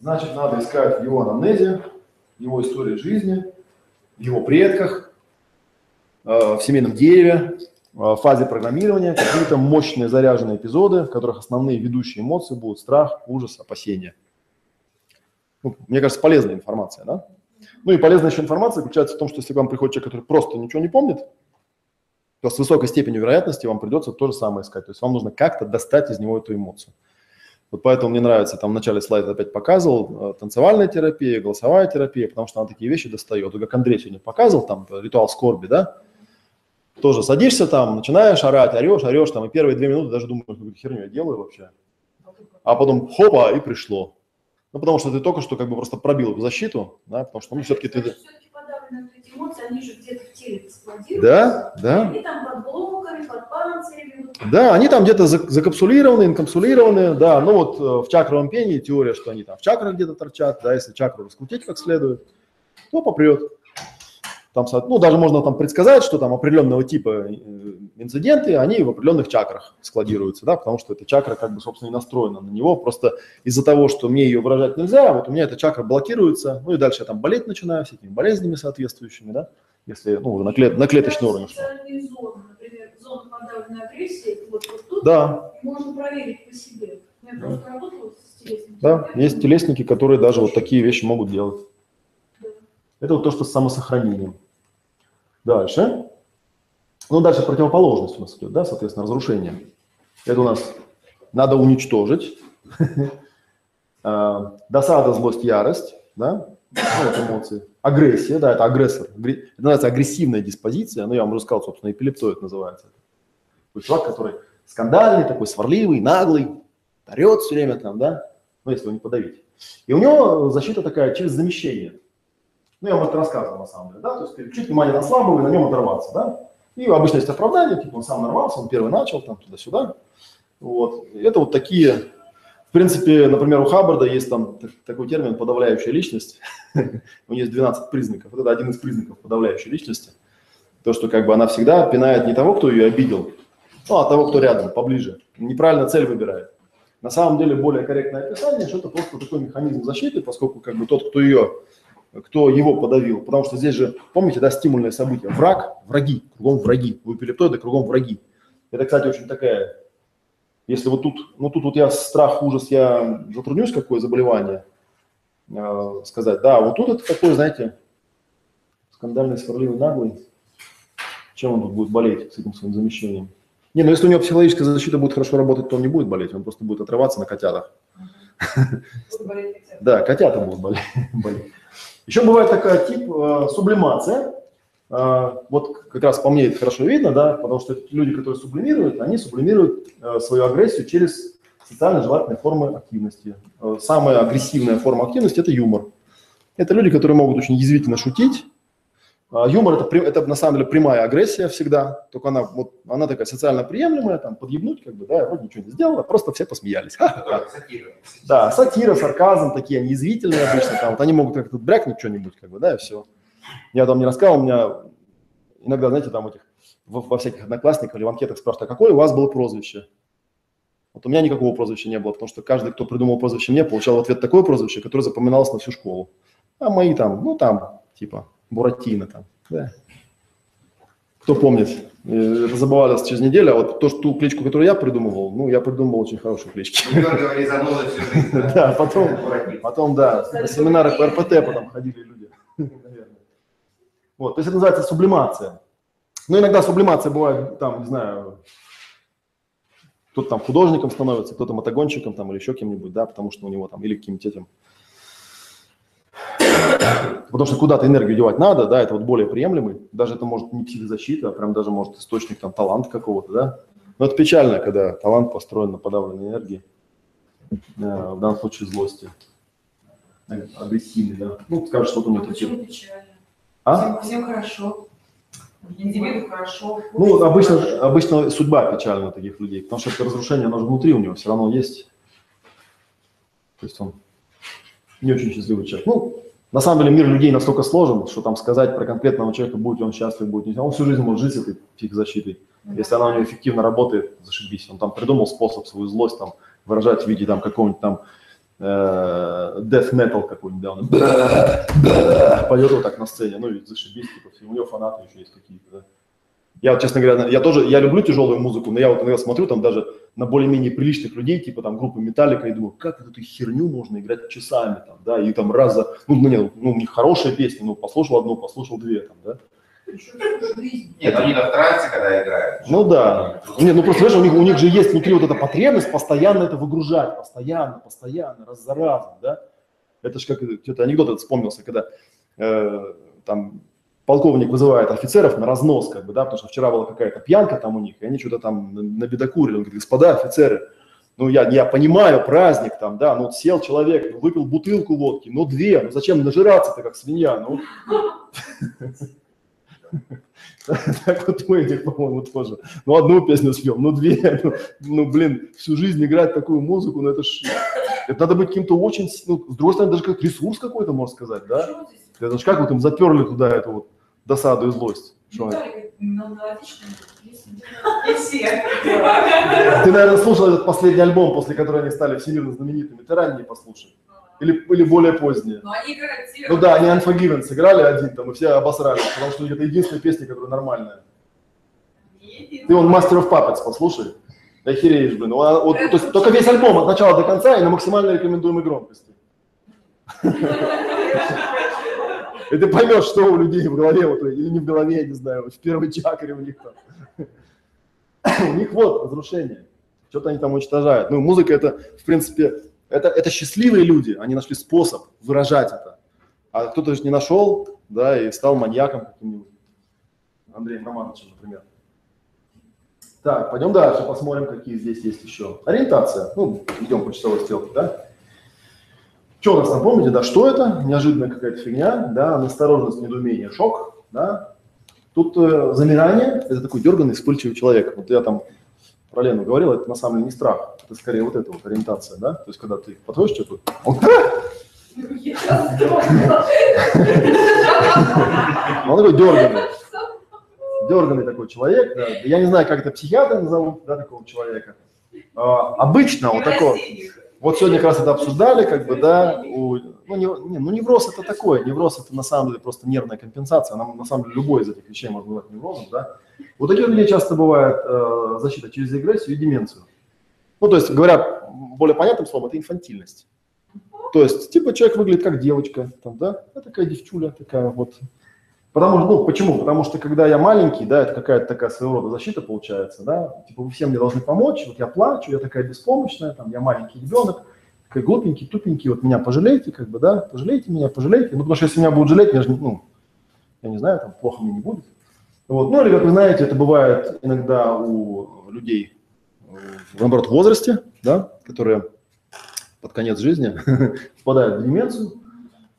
значит, надо искать в его анамнезе, его истории жизни, его предках, э, в семейном дереве, в фазе программирования какие-то мощные заряженные эпизоды, в которых основные ведущие эмоции будут страх, ужас, опасения. Ну, мне кажется, полезная информация, да? Ну и полезная еще информация заключается в том, что если к вам приходит человек, который просто ничего не помнит, то с высокой степенью вероятности вам придется то же самое искать. То есть вам нужно как-то достать из него эту эмоцию. Вот поэтому мне нравится, там в начале слайда опять показывал, э, танцевальная терапия, голосовая терапия, потому что она такие вещи достает. Как Андрей сегодня показывал, там, ритуал скорби, да, тоже садишься там, начинаешь орать, орешь, орешь, там, и первые две минуты даже думаешь, какую херню я делаю вообще. А потом хопа, и пришло. Ну, потому что ты только что как бы просто пробил защиту, да, потому что, ну, все-таки ты... Все-таки подавленные эти эмоции, они же где-то в теле эксплодируют. Да, да. Они там под блоками, под панцирями. Да, они там где-то зак- закапсулированы, инкапсулированы, да, ну вот э, в чакровом пении теория, что они там в чакрах где-то торчат, да, если чакру раскрутить как следует, то попрет. Там, ну, даже можно там предсказать, что там определенного типа э, инциденты, они в определенных чакрах складируются, да, потому что эта чакра как бы, собственно, и настроена на него, просто из-за того, что мне ее выражать нельзя, вот у меня эта чакра блокируется, ну и дальше я там болеть начинаю всякими болезнями соответствующими, да, если, ну, уже на, клет- на клеточный уровень. зоны, например, зона подавленной агрессии, вот, вот тут Да, можно проверить по себе. Я просто работала с телесными Да, терапевтами. есть телесники, которые даже вот такие вещи могут делать. Да. Это вот то, что с самосохранением. Дальше. Ну, дальше противоположность у нас идет, да, соответственно, разрушение. Это у нас надо уничтожить. А, Досада, злость, ярость, да, ну, эмоции. Агрессия, да, это агрессор. Агре- Это называется агрессивная диспозиция, ну, я вам уже сказал, собственно, эпилептоид называется. То есть человек, который скандальный, такой сварливый, наглый, орет все время там, да, ну, если его не подавить. И у него защита такая через замещение. Ну, я вам это рассказывал на самом деле, да, то есть переключить внимание на слабого и на нем оторваться, да. И обычно есть оправдание, типа он сам нарвался, он первый начал, там, туда-сюда. Вот. Это вот такие, в принципе, например, у Хаббарда есть там так- такой термин «подавляющая личность». У нее есть 12 признаков. Вот это один из признаков подавляющей личности. То, что как бы она всегда пинает не того, кто ее обидел, ну, а того, кто рядом, поближе. Неправильно цель выбирает. На самом деле более корректное описание, что это просто такой механизм защиты, поскольку как бы тот, кто ее, кто его подавил, потому что здесь же, помните, да, стимульное событие, враг, враги, кругом враги, у эпилептоида кругом враги. Это, кстати, очень такая, если вот тут, ну тут вот я страх, ужас, я затруднюсь, какое заболевание э, сказать, да, вот тут это такой, знаете, скандальный, сварливый, наглый, чем он тут будет болеть с этим своим замещением? Не, ну если у него психологическая защита будет хорошо работать, то он не будет болеть, он просто будет отрываться на котятах. Да, котята будут болеть. Еще бывает такая тип э, сублимация. Э, вот как раз по мне это хорошо видно, да, потому что люди, которые сублимируют, они сублимируют э, свою агрессию через социально желательные формы активности. Э, самая агрессивная форма активности – это юмор. Это люди, которые могут очень язвительно шутить. А Юмор это, это на самом деле прямая агрессия всегда, только она, вот, она такая социально приемлемая, там, подъебнуть, как бы, да, я вроде ничего не сделала, просто все посмеялись. Сатира. Да, сатира, сарказм, такие они язвительные обычно, там, вот они могут как-то брякнуть что-нибудь, как бы, да, и все. Я там не рассказывал, у меня иногда, знаете, там этих, во, во всяких одноклассниках или в анкетах спрашивают, а какое у вас было прозвище? Вот у меня никакого прозвища не было, потому что каждый, кто придумал прозвище мне, получал в ответ такое прозвище, которое запоминалось на всю школу. А мои там, ну там, типа, Буратино там, да. Кто помнит, Э, это забывалось через неделю, а вот то, что ту кличку, которую я придумывал, ну, я придумал очень хорошие клички. Жизнь. Да, потом, потом, да, на семинары по РПТ потом ходили люди. наверное. Вот, то есть это называется сублимация. Но иногда сублимация бывает, там, не знаю, кто-то там художником становится, кто-то мотогонщиком там или еще кем-нибудь, да, потому что у него там или каким-нибудь этим. Потому что куда-то энергию девать надо, да, это вот более приемлемый. Даже это может не психозащита, а прям даже может источник там таланта какого-то, да. Но это печально, когда талант построен на подавленной энергии, э, в данном случае злости. Агрессивный, да. Ну, скажешь, что такие. Почему печально? А? Всем, всем хорошо. Индивиду хорошо. Ну, обычно, хорошо. обычно судьба печальна таких людей, потому что это разрушение, оно же внутри у него все равно есть. То есть он не очень счастливый человек. Ну, на самом деле мир людей настолько сложен, что там сказать про конкретного человека, будет ли он счастлив, будет не Он всю жизнь может жить с этой психозащитой. Если она у него эффективно работает, зашибись. Он там придумал способ свою злость там выражать в виде там какого-нибудь там э, death metal какой-нибудь, да, он поет вот так на сцене, ну и зашибись, типа, у него фанаты еще есть какие-то, да. Я, честно говоря, я тоже, я люблю тяжелую музыку, но я вот иногда смотрю там даже на более-менее приличных людей, типа там группы Металлика, и думаю, как эту херню можно играть часами там, да, и там раз за, ну, ну, нет, ну, у них хорошая песня, ну, послушал одну, послушал две там, да. Нет, они на трансе, когда играют. Ну да. Не, ну просто, знаешь, у них, у них же есть внутри вот эта потребность постоянно это выгружать, постоянно, постоянно, раз за разом, да. Это же как, что-то анекдот этот вспомнился, когда э, там полковник вызывает офицеров на разнос, как бы, да, потому что вчера была какая-то пьянка там у них, и они что-то там набедокурили. Он говорит, господа офицеры, ну я, я понимаю, праздник там, да, ну вот сел человек, ну, выпил бутылку водки, ну две, ну зачем нажираться-то как свинья, ну. Так вот мы этих, по-моему, тоже. Ну, одну песню спел, ну, две. Ну, ну, блин, всю жизнь играть такую музыку, ну, это ж... Это надо быть каким-то очень... Ну, с другой стороны, даже как ресурс какой-то, можно сказать, да? Это ж как вот им заперли туда эту вот досаду и злость. Что. Ты, наверное, слушал этот последний альбом, после которого они стали всемирно знаменитыми. Ты ранее послушай. Или, или более поздние. Но они играют все. Ну да, они Unforgiven сыграли один там, и все обосрались, потому что у них это единственная песня, которая нормальная. Ты он Master of Puppets послушай. Ты охереешь, блин. Ну, а вот, то есть, только весь альбом от начала до конца и на максимально рекомендуемой громкости. И ты поймешь, что у людей в голове, вот, или не в голове, я не знаю, в первой чакре у них там. У них вот разрушение. Что-то они там уничтожают. Ну, музыка это, в принципе, это, это счастливые люди, они нашли способ выражать это. А кто-то же не нашел, да, и стал маньяком каким-нибудь. Андреем Романовичем, например. Так, пойдем дальше, посмотрим, какие здесь есть еще. Ориентация. Ну, идем по часовой стрелке, да. Что у нас там, помните, да, что это? Неожиданная какая-то фигня, да, настороженность, недоумение, шок, да. Тут э, замирание, это такой дерганный, вспыльчивый человек. Вот я там про Лену говорил, это на самом деле не страх, это скорее вот эта вот ориентация, да. То есть, когда ты подходишь к человеку, он, он такой дерганный. Дерганный такой человек, да. Я не знаю, как это психиатры назовут, да, такого человека. А, обычно вот такого, вот сегодня как раз это обсуждали, как бы, да, у, ну, не, не, ну, невроз это такое, невроз это на самом деле просто нервная компенсация, нам на самом деле любой из этих вещей можно назвать неврозом, да. У таких людей часто бывает э, защита через агрессию и деменцию. Ну, то есть, говоря более понятным словом, это инфантильность. То есть, типа, человек выглядит как девочка, там, да, а такая девчуля, такая вот. Потому что, ну, почему? Потому что, когда я маленький, да, это какая-то такая своего рода защита получается, да, типа, вы все мне должны помочь, вот я плачу, я такая беспомощная, там, я маленький ребенок, такой глупенький, тупенький, вот меня пожалейте, как бы, да, пожалейте меня, пожалейте, ну, потому что если меня будут жалеть, я же, ну, я не знаю, там, плохо мне не будет. Вот. Ну, или, как вы знаете, это бывает иногда у людей, э, наоборот, в возрасте, да, которые под конец жизни впадают в деменцию,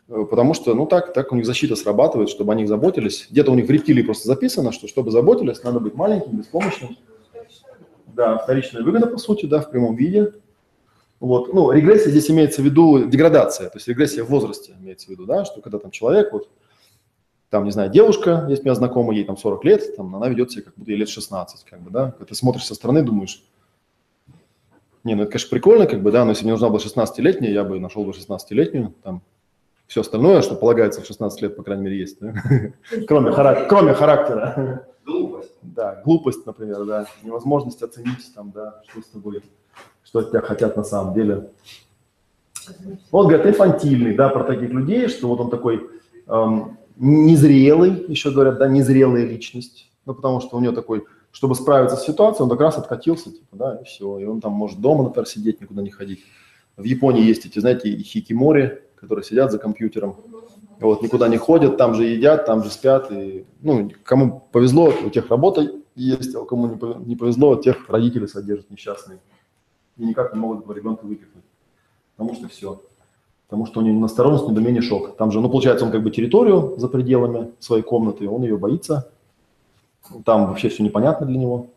потому что, ну так, так у них защита срабатывает, чтобы о них заботились. Где-то у них в рептилии просто записано, что чтобы заботились, надо быть маленьким, беспомощным. Да, вторичная выгода, по сути, да, в прямом виде. Вот. Ну, регрессия здесь имеется в виду деградация, то есть регрессия в возрасте имеется в виду, да, что когда там человек, вот, там, не знаю, девушка, есть у меня знакомая, ей там 40 лет, там, она ведет себя, как будто ей лет 16, как бы, да, когда ты смотришь со стороны, думаешь, не, ну это, конечно, прикольно, как бы, да, но если мне нужна была 16-летняя, я бы нашел бы 16-летнюю, там, все остальное, что полагается в 16 лет, по крайней мере, есть, да? кроме, харак- кроме характера. Глупость. Да, глупость, например, да, невозможность оценить, там, да, что с тобой, что от тебя хотят на самом деле. Он говорит, инфантильный, да, про таких людей, что вот он такой эм, незрелый, еще говорят, да, незрелая личность, ну, потому что у него такой, чтобы справиться с ситуацией, он как раз откатился, типа, да, и все, и он там может дома, например, сидеть, никуда не ходить. В Японии есть эти, знаете, хикимори, которые сидят за компьютером, вот, никуда не ходят, там же едят, там же спят, и, ну, кому повезло, у тех работа есть, а кому не пове- не повезло, у тех родители содержат несчастные, и никак не могут ребенка выкинуть, потому что все. Потому что у него настороженность, недоумение, шок. Там же, ну, получается, он как бы территорию за пределами своей комнаты, он ее боится. Там вообще все непонятно для него.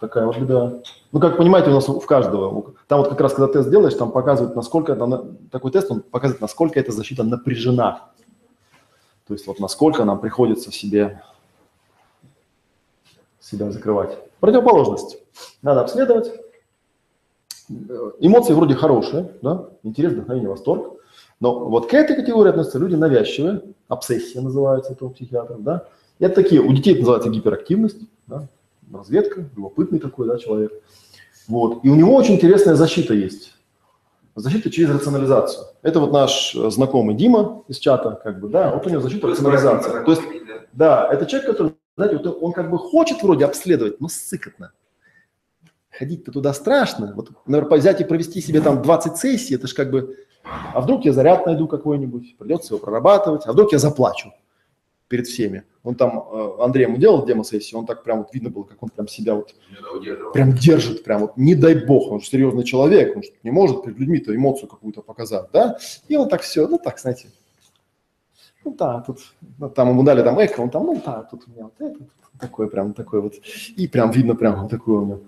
Такая вот беда. Ну, как понимаете, у нас у каждого, там вот как раз, когда тест делаешь, там показывает, насколько на- такой тест, он показывает, насколько эта защита напряжена. То есть вот насколько нам приходится себе себя закрывать. Противоположность. Надо обследовать. Эмоции вроде хорошие, да, интерес, вдохновение, восторг. Но вот к этой категории относятся люди навязчивые, обсессия называется это у психиатров, да. И это такие, у детей это называется гиперактивность, да, разведка, любопытный такой, да, человек. Вот. И у него очень интересная защита есть. Защита через рационализацию. Это вот наш э, знакомый Дима из чата, как бы, да, вот у него защита рационализации. То есть, да, это человек, который, знаете, вот он как бы хочет вроде обследовать, но сыкотно. Ходить-то туда страшно. Вот, наверное, взять и провести себе там 20 сессий, это же как бы... А вдруг я заряд найду какой-нибудь, придется его прорабатывать, а вдруг я заплачу перед всеми. Он там, э, Андрей ему делал демо-сессию, он так прям вот видно было, как он прям себя вот прям держит, прям вот, не дай бог, он же серьезный человек, он же не может перед людьми-то эмоцию какую-то показать, да, и он так все, ну так, знаете, ну да, тут, ну, там ему дали там эко, он там, ну да, тут у меня вот это, такой прям, такой вот, и прям видно прям вот такой у него.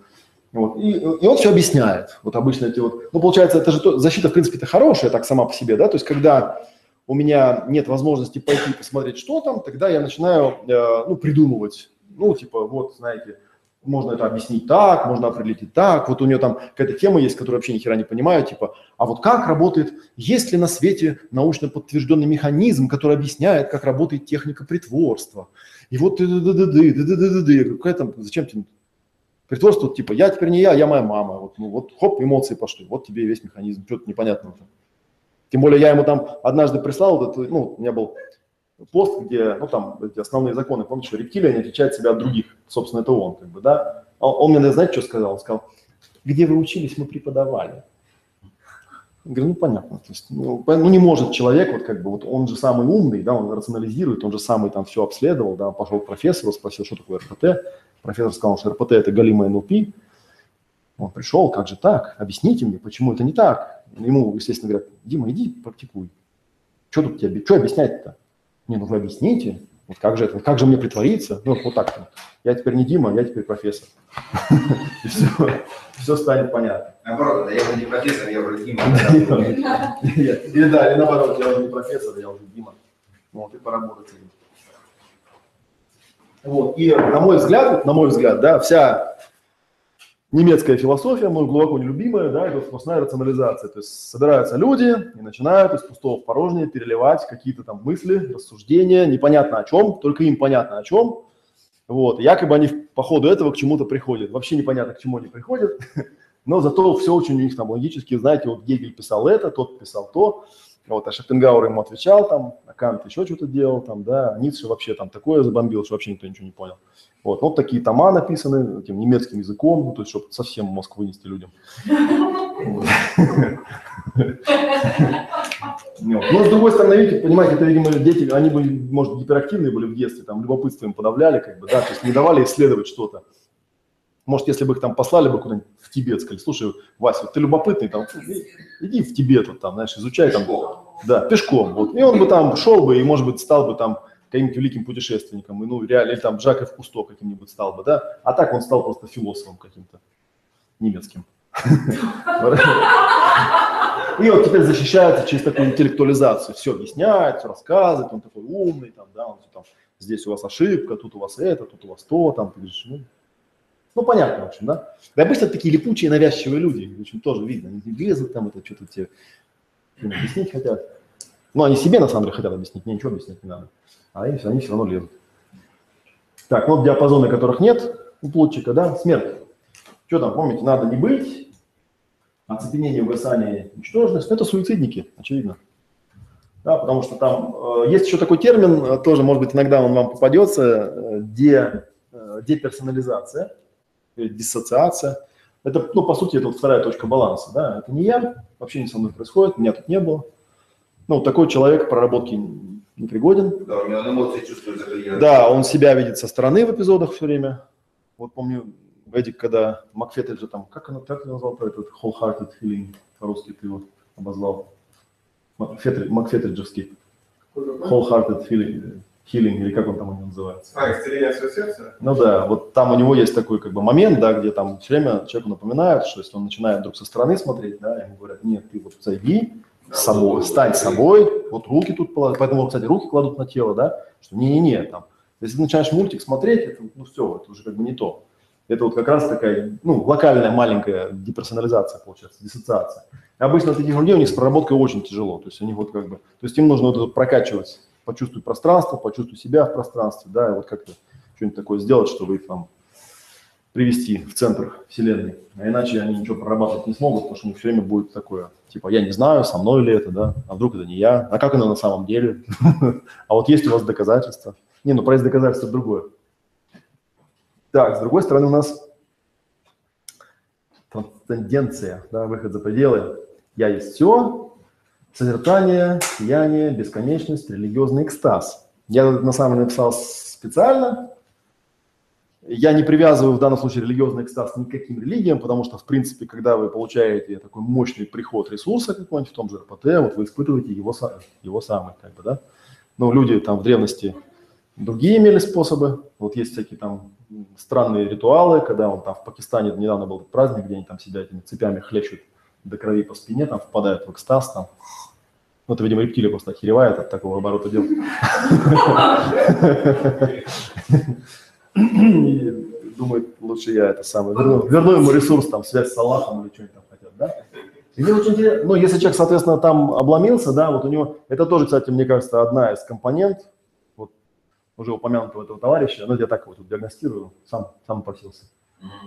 Вот. И, и он все объясняет. Вот обычно эти вот, ну получается, это же то, защита в принципе-то хорошая так сама по себе, да, то есть когда у меня нет возможности пойти посмотреть, что там, тогда я начинаю э, ну, придумывать. Ну, типа, вот, знаете, можно это объяснить так, можно определить так. Вот у нее там какая-то тема есть, которую вообще ни хера не понимаю, типа, а вот как работает, есть ли на свете научно подтвержденный механизм, который объясняет, как работает техника притворства. И вот какая там, зачем тебе притворство, типа, я теперь не я, я моя мама. Вот, ну, вот, хоп, эмоции пошли, вот тебе и весь механизм, что-то непонятного. -то. Тем более я ему там однажды прислал, этот, ну, у меня был пост, где, ну, там, эти основные законы, помните, что рептилия не отличает себя от других, собственно, это он, как бы, да. Он, он мне, знаете, что сказал? Он сказал, где вы учились, мы преподавали. Я говорю, ну, понятно, то есть, ну, ну, не может человек, вот как бы, вот он же самый умный, да, он рационализирует, он же самый там все обследовал, да, пошел к профессору, спросил, что такое РПТ, профессор сказал, что РПТ – это галимая НЛП, он пришел, как же так, объясните мне, почему это не так, ему, естественно, говорят, Дима, иди практикуй. Что тут тебе, что объяснять-то? Не, ну вы объясните, вот как же это, как же мне притвориться? Ну, вот так. Я теперь не Дима, я теперь профессор. И все, все станет понятно. Наоборот, да, я уже не профессор, я уже Дима. Или да, или наоборот, я уже не профессор, я уже Дима. Вот, и поработать. Вот, и на мой взгляд, на мой взгляд, да, вся немецкая философия, мной глубоко нелюбимая, да, это сплошная рационализация. То есть собираются люди и начинают из пустого в порожнее переливать какие-то там мысли, рассуждения, непонятно о чем, только им понятно о чем. Вот, якобы они по ходу этого к чему-то приходят. Вообще непонятно, к чему они приходят, но зато все очень у них там логически, знаете, вот Гегель писал это, тот писал то, вот, а Шопенгауэр ему отвечал там, а Кант еще что-то делал там, да, а Ницше вообще там такое забомбил, что вообще никто ничего не понял. Вот, вот такие тома написаны этим немецким языком, ну, то есть, чтобы совсем мозг вынести людям. Но с другой стороны, видите, понимаете, это, видимо, дети, они были, может, гиперактивные были в детстве, там, любопытство им подавляли, как бы, да, то есть не давали исследовать что-то. Может, если бы их там послали бы куда-нибудь в Тибет, сказали, слушай, Вася, вот ты любопытный, там, иди в Тибет, вот, там, знаешь, изучай там. Да, пешком. Вот. И он бы там шел бы и, может быть, стал бы там каким-нибудь великим путешественником, и, ну, реально, или там Жаков Кусто каким-нибудь стал бы, да, а так он стал просто философом каким-то немецким. И вот теперь защищается через такую интеллектуализацию, все объясняет, все рассказывает, он такой умный, там, да, он там, здесь у вас ошибка, тут у вас это, тут у вас то, там, ну, ну, понятно, в общем, да. И обычно такие липучие, навязчивые люди, в общем, тоже видно, они лезут там, это что-то тебе объяснить хотят. Ну, они себе, на самом деле, хотят объяснить, мне ничего объяснять не надо а они, они все равно лезут. Так, вот диапазоны, которых нет у плотчика, да, смерть. Что там, помните, надо не быть, оцепенение, угасание, ничтожность, это суицидники, очевидно. Да, потому что там э, есть еще такой термин, э, тоже, может быть, иногда он вам попадется, э, де, э, деперсонализация, диссоциация. Это, ну, по сути, это вот вторая точка баланса, да, это не я, вообще не со мной происходит, меня тут не было. Ну, такой человек проработки непригоден. Да, у него эмоции чувствуют это. Да, он себя видит со стороны в эпизодах все время. Вот помню, Эдик, когда Макфетель же там, как он, как назвал про этот wholehearted feeling, по-русски ты его обозвал? Макфетель, Макфетельджевский. Wholehearted feeling, healing, или как он там у него называется. А, исцеление своего сердца? Ну да, вот там у него есть такой как бы момент, да, где там все время человеку напоминают, что если он начинает вдруг со стороны смотреть, да, ему говорят, нет, ты вот зайди, собой, стань собой, вот руки тут поэтому, кстати, руки кладут на тело, да, что не-не-не, там, если ты начинаешь мультик смотреть, это, ну все, это уже как бы не то. Это вот как раз такая, ну, локальная маленькая деперсонализация получается, диссоциация. И обычно таких людей у них с проработкой очень тяжело, то есть они вот как бы, то есть им нужно вот это прокачивать, почувствовать пространство, почувствовать себя в пространстве, да, и вот как-то что-нибудь такое сделать, чтобы их там привести в центр Вселенной. А иначе они ничего прорабатывать не смогут, потому что у них все время будет такое, типа, я не знаю, со мной ли это, да, а вдруг это не я, а как оно на самом деле? А вот есть у вас доказательства? Не, ну проезд доказательства другое. Так, с другой стороны у нас трансценденция, да, выход за пределы. Я есть все, созерцание, сияние, бесконечность, религиозный экстаз. Я на самом деле написал специально. Я не привязываю в данном случае религиозный экстаз ни к каким религиям, потому что, в принципе, когда вы получаете такой мощный приход ресурса какой-нибудь в том же РПТ, вот вы испытываете его, его самый, как бы, да. Ну, люди там в древности другие имели способы. Вот есть всякие там странные ритуалы, когда он там в Пакистане недавно был праздник, где они там сидят этими цепями хлещут до крови по спине, там впадают в экстаз, там. Ну, это, видимо, рептилия просто охеревает от такого оборота дел. И думает, лучше я это самое, верну, верну ему ресурс, там, связь с Аллахом или что-нибудь там хотят, да? И мне очень интересно, ну, если человек, соответственно, там обломился, да, вот у него, это тоже, кстати, мне кажется, одна из компонент, вот, уже упомянутого этого товарища, ну, я так вот диагностирую, сам, сам просился.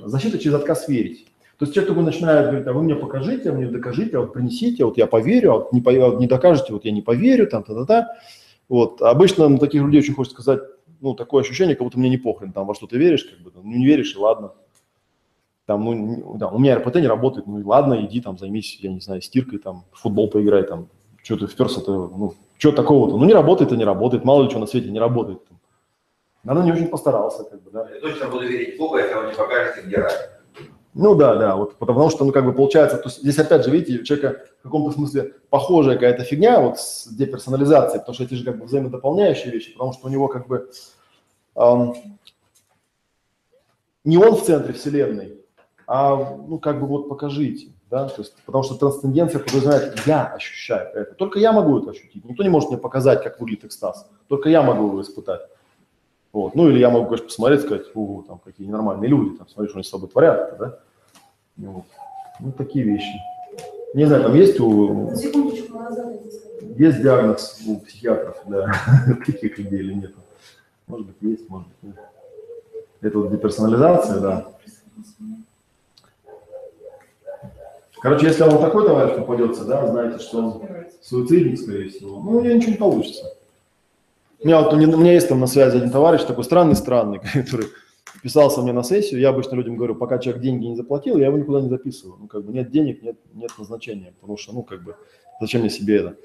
Защита через отказ верить. То есть человек только начинает говорить, а вы мне покажите, а мне докажите, а вот принесите, а вот я поверю, а вот не, по- а вот не докажете, вот я не поверю, там, та-та-та. Вот. Обычно на таких людей очень хочется сказать, ну, такое ощущение, как будто мне не похрен, там, во что ты веришь, как бы, ну, не веришь, и ладно. Там, ну, да, у меня РПТ не работает, ну, и ладно, иди там, займись, я не знаю, стиркой, там, в футбол поиграй, там, что ты вперся-то, ну, что такого-то, ну, не работает и не работает, мало ли что на свете не работает. Там. Наверное, не очень постарался, как бы, да. Я точно буду верить в Бога, если вы не покажете, где рай. Ну да, да, вот потому что, ну как бы получается, то здесь опять же, видите, у человека в каком-то смысле похожая какая-то фигня вот с деперсонализацией, потому что эти же как бы взаимодополняющие вещи, потому что у него как бы ам, не он в центре вселенной, а ну как бы вот покажите, да, то есть потому что трансценденция подразумевает, я ощущаю это, только я могу это ощутить, никто не может мне показать, как выглядит экстаз, только я могу его испытать. Вот. Ну или я могу, конечно, посмотреть, сказать, угу, там какие ненормальные люди, там, смотри, что они с собой творят, да? Ну, Вот. Ну, такие вещи. Не знаю, там есть у Секундочку есть диагноз у психиатров, да, таких людей или нет? Может быть, есть, может быть, нет. Это вот деперсонализация, да. Короче, если вам такой товарищ попадется, да, знаете, что он суицидник, скорее всего, ну, у него ничего не получится. У меня, вот, у меня- есть там на связи один товарищ, такой странный-странный, который вписался мне на сессию. Я обычно людям говорю, пока человек деньги не заплатил, я его никуда не записываю. Ну, как бы нет денег, нет, нет назначения, потому что, ну, как бы, зачем мне себе это?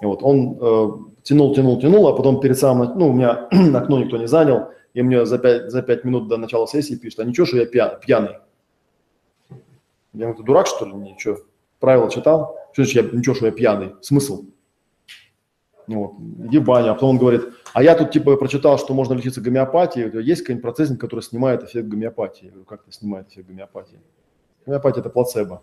И вот он э, тянул, тянул, тянул, а потом перед самым, ну, у меня окно никто не занял, и мне за пять, за пять минут до начала сессии пишет, а ничего, что я пья- пьяный? Я говорю, ты дурак, что ли? Ничего. Правила читал? Что значит, я, ничего, что я пьяный? Смысл? Ну Вот, иди в баню. А потом он говорит, а я тут типа прочитал, что можно лечиться гомеопатией. Есть какой-нибудь процессинг, который снимает эффект гомеопатии? Как это снимает эффект гомеопатии? Гомеопатия – это плацебо.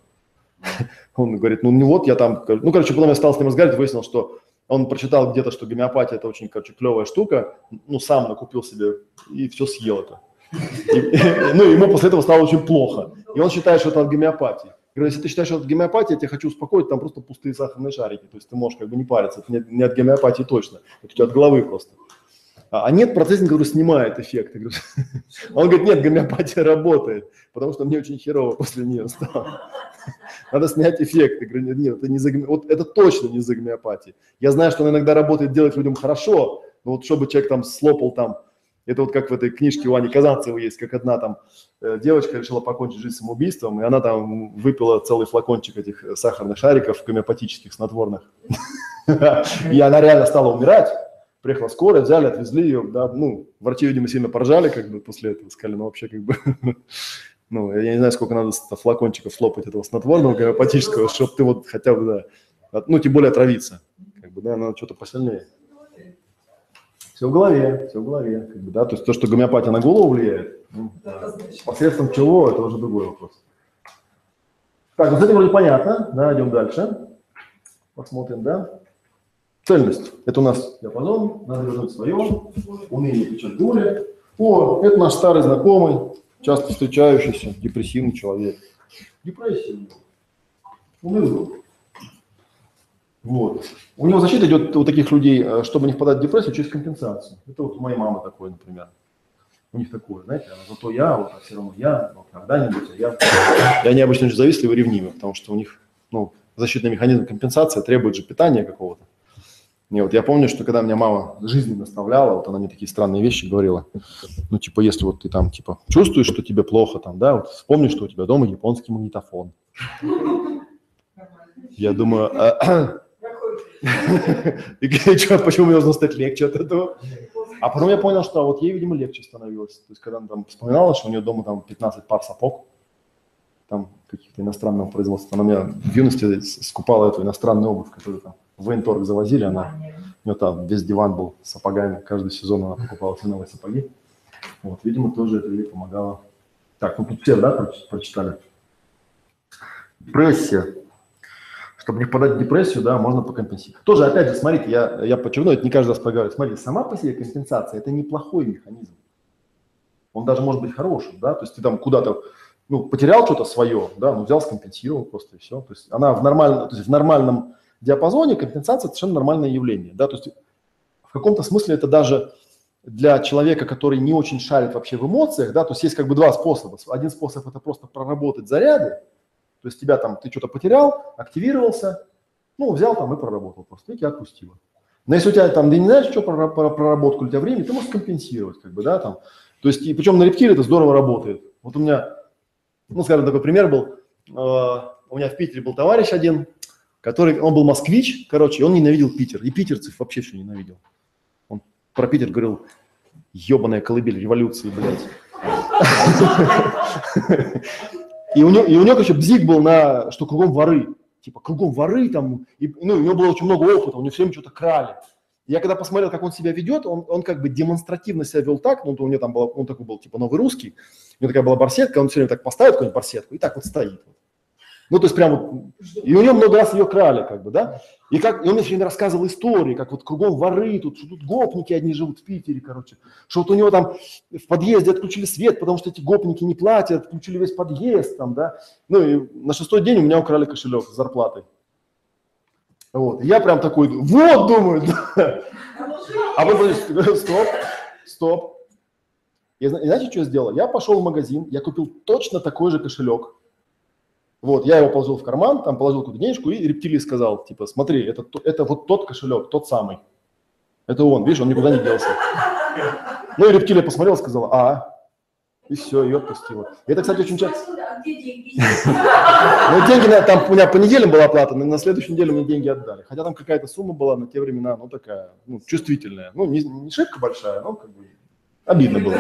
Он говорит, ну, ну вот я там, ну, короче, потом я стал с ним разговаривать, выяснил, что он прочитал где-то, что гомеопатия – это очень, короче, клевая штука, ну, сам накупил себе и все съел это. Ну, ему после этого стало очень плохо. И он считает, что это от гомеопатии. Говорю, если ты считаешь, что это от гомеопатии, я тебя хочу успокоить, там просто пустые сахарные шарики. То есть ты можешь как бы не париться. Это не, не от гомеопатии точно. Это у тебя от головы просто. А, а нет процессинга, который снимает эффект. Я говорю, Он говорит, нет, гомеопатия работает, потому что мне очень херово после нее стало. Надо снять эффект. Я говорю, нет, это, не за, вот это точно не за гомеопатией. Я знаю, что она иногда работает, делает людям хорошо, но вот чтобы человек там слопал там, это вот как в этой книжке у Ани Казанцевой есть, как одна там э, девочка решила покончить жизнь самоубийством, и она там выпила целый флакончик этих э, сахарных шариков гомеопатических снотворных. И она реально стала умирать. Приехала скорая, взяли, отвезли ее, да, ну, врачи, видимо, сильно поржали, как бы, после этого, сказали, ну, вообще, как бы, ну, я не знаю, сколько надо с- флакончиков слопать этого снотворного гомеопатического, чтобы ты вот хотя бы, да, ну, тем более отравиться, как бы, да, надо что-то посильнее. Все в голове, все в голове, как бы, да, то есть то, что гомеопатия на голову влияет, ну, посредством чего, это уже другой вопрос. Так, ну с этим вроде понятно, да, идем дальше, посмотрим, да. Цельность, это у нас диапазон, надо вернуть свое, уныние, печаль, горе. О, это наш старый знакомый, часто встречающийся депрессивный человек. Депрессия. у него. Унылый был. Вот. У него защита идет у таких людей, э, чтобы не впадать в депрессию, через компенсацию. Это вот у моей мамы такое, например. У них такое, знаете, зато я, вот, а все равно я, вот, когда-нибудь, а я. И они обычно очень завистливы и ревнивы, потому что у них, ну, защитный механизм компенсации требует же питания какого-то. И вот я помню, что когда меня мама жизнь наставляла, вот она мне такие странные вещи говорила. Ну, типа, если вот ты там, типа, чувствуешь, что тебе плохо, там, да, вот вспомни, что у тебя дома японский магнитофон. Я думаю, а, и что, почему мне должно стать легче от этого? А потом я понял, что вот ей, видимо, легче становилось. То есть, когда она там вспоминала, что у нее дома там 15 пар сапог, там каких-то иностранного производства. Она меня в юности скупала эту иностранную обувь, которую там в военторг завозили, она, у нее там весь диван был с сапогами, каждый сезон она покупала все новые сапоги. Вот, видимо, тоже это ей помогало. Так, ну тут все, да, прочитали? Депрессия. Чтобы не впадать в депрессию, да, можно покомпенсировать. Тоже, опять же, смотрите, я, я подчеркну, это не каждый раз проговариваю. Смотрите, сама по себе компенсация – это неплохой механизм. Он даже может быть хорошим, да, то есть ты там куда-то ну, потерял что-то свое, да, ну, взял, скомпенсировал просто и все. То есть она в, нормальном, то есть в нормальном диапазоне компенсация совершенно нормальное явление, да, то есть в каком-то смысле это даже для человека, который не очень шарит вообще в эмоциях, да, то есть есть как бы два способа. Один способ – это просто проработать заряды, то есть тебя там, ты что-то потерял, активировался, ну, взял там и проработал просто, и тебя отпустило. Но если у тебя там, ты не знаешь, что про, про проработку, у тебя времени, ты можешь компенсировать, как бы, да, там. То есть, и причем на рептиле это здорово работает. Вот у меня ну, скажем, такой пример был. Э, у меня в Питере был товарищ один, который, он был москвич, короче, он ненавидел Питер. И питерцев вообще все ненавидел. Он про Питер говорил, ебаная колыбель революции, блядь. И у него, и у него, короче, бзик был на, что кругом воры. Типа, кругом воры там. И, ну, у него было очень много опыта, у него все время что-то крали. Я когда посмотрел, как он себя ведет, он, он как бы демонстративно себя вел так, ну, у него там был, он такой был, типа, новый русский, у него такая была барсетка, он все время так поставит какую-нибудь барсетку и так вот стоит. Ну, то есть прям вот, и у него много раз ее крали, как бы, да, и, как, и он мне все время рассказывал истории, как вот кругом воры, тут, что тут гопники одни живут в Питере, короче, что вот у него там в подъезде отключили свет, потому что эти гопники не платят, отключили весь подъезд, там, да, ну, и на шестой день у меня украли кошелек с зарплатой. Вот. я прям такой, вот, думаю, да. А вы стоп, стоп. И, знаете, что я сделал? Я пошел в магазин, я купил точно такой же кошелек. Вот, я его положил в карман, там положил какую-то денежку и рептилии сказал, типа, смотри, это, это вот тот кошелек, тот самый. Это он, видишь, он никуда не делся. Ну и рептилия посмотрела, сказала, а, и все, ее отпустила. Это, кстати, очень часто... А где деньги? Ну, деньги, там у меня по неделям была оплата, но на следующей неделе мне деньги отдали. Хотя там какая-то сумма была на те времена, ну, такая, ну, чувствительная. Ну, не, не шибко большая, но как бы обидно было.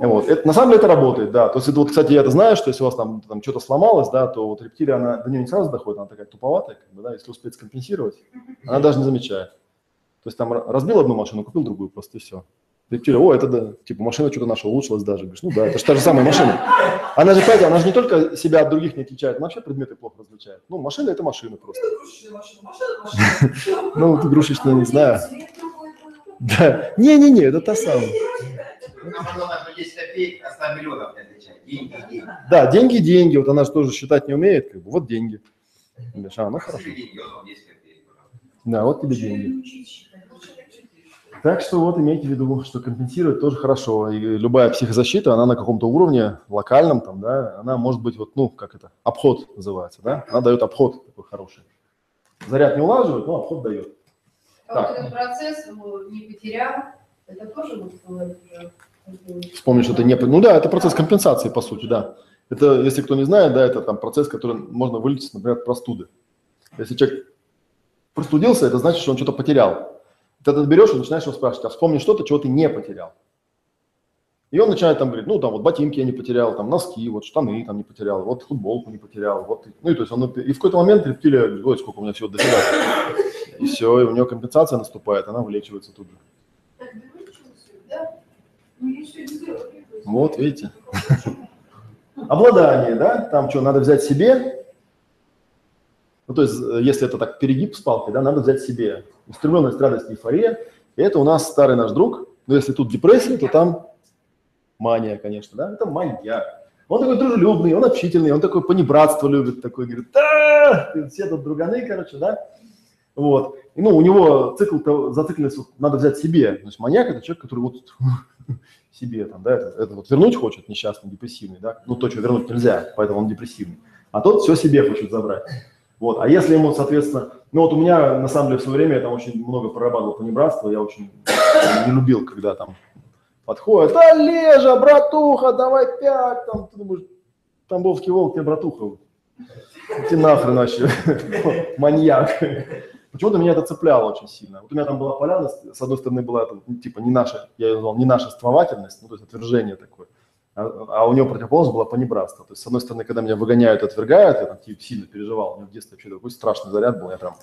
Вот. Это, на самом деле это работает, да. То есть, это вот, кстати, я это знаю, что если у вас там, там что-то сломалось, да, то вот рептилия, она до нее не сразу доходит, она такая туповатая, как бы, да, если успеть скомпенсировать, она даже не замечает. То есть там разбил одну машину, купил другую, просто и все. Рептилия, о, это да, типа машина что-то наша улучшилась даже. Говоришь, ну да, это же та же самая машина. Она же, понимаете, она же не только себя от других не отличает, она вообще предметы плохо различает. Ну, машина – это машина просто. Ну, игрушечная, не знаю. Да. Не-не-не, это та самая. Нам главное, 10 копеек, а 100 миллионов не отличает. Деньги, деньги. Да, деньги, деньги. Вот она же тоже считать не умеет. Как бы. Вот деньги. А, ну хорошо. Да, вот тебе деньги. Так что вот имейте в виду, что компенсировать тоже хорошо. И любая психозащита, она на каком-то уровне локальном, там, да, она может быть вот, ну, как это, обход называется, да, она дает обход такой хороший. Заряд не улаживает, но обход дает. А так. вот этот процесс не потерял, это тоже вот уже... Вспомни, что ты не... Ну да, это процесс компенсации, по сути, да. Это, если кто не знает, да, это там процесс, который можно вылечить, например, от простуды. Если человек простудился, это значит, что он что-то потерял. Ты это берешь и начинаешь его спрашивать, а вспомни что-то, чего ты не потерял. И он начинает там говорить, ну, там, вот ботинки я не потерял, там, носки, вот штаны там не потерял, вот футболку не потерял, вот, ну, и то есть он, и в какой-то момент рептилия говорит, ой, сколько у меня всего дофига. И все, и у него компенсация наступает, она вылечивается тут же. Вот, видите. Обладание, да, там что, надо взять себе, ну, то есть, э, если это так перегиб с палкой, да, надо взять себе. Устремленность, радость, эйфория. И это у нас старый наш друг. Но если тут депрессия, то там мания, конечно, да, это маньяк. Он такой дружелюбный, он общительный, он такой понебратство любит, такой говорит, да, все тут друганы, короче, да. Вот. И, ну, у него цикл, то- зацикленность вот надо взять себе. То есть маньяк – это человек, который вот себе там, да, это, это вот вернуть хочет, несчастный, депрессивный, да, ну, то, что вернуть нельзя, поэтому он депрессивный. А тот все себе хочет забрать. Вот. А если ему, соответственно, ну вот у меня, на самом деле, в свое время я там очень много прорабатывал понебратства, я очень не любил, когда там подходят, да, Лежа, братуха, давай пять, там, ты думаешь, Тамбовский волк, тебе братуха, ты нахрен вообще, маньяк. Почему-то меня это цепляло очень сильно. Вот у меня там была поляна, с одной стороны была там, ну, типа не наша, я ее назвал не наша ствовательность, ну то есть отвержение такое, а, а у него противоположность была понебратство. То есть с одной стороны, когда меня выгоняют, отвергают, я там типа, сильно переживал, у меня в детстве вообще такой страшный заряд был, я прям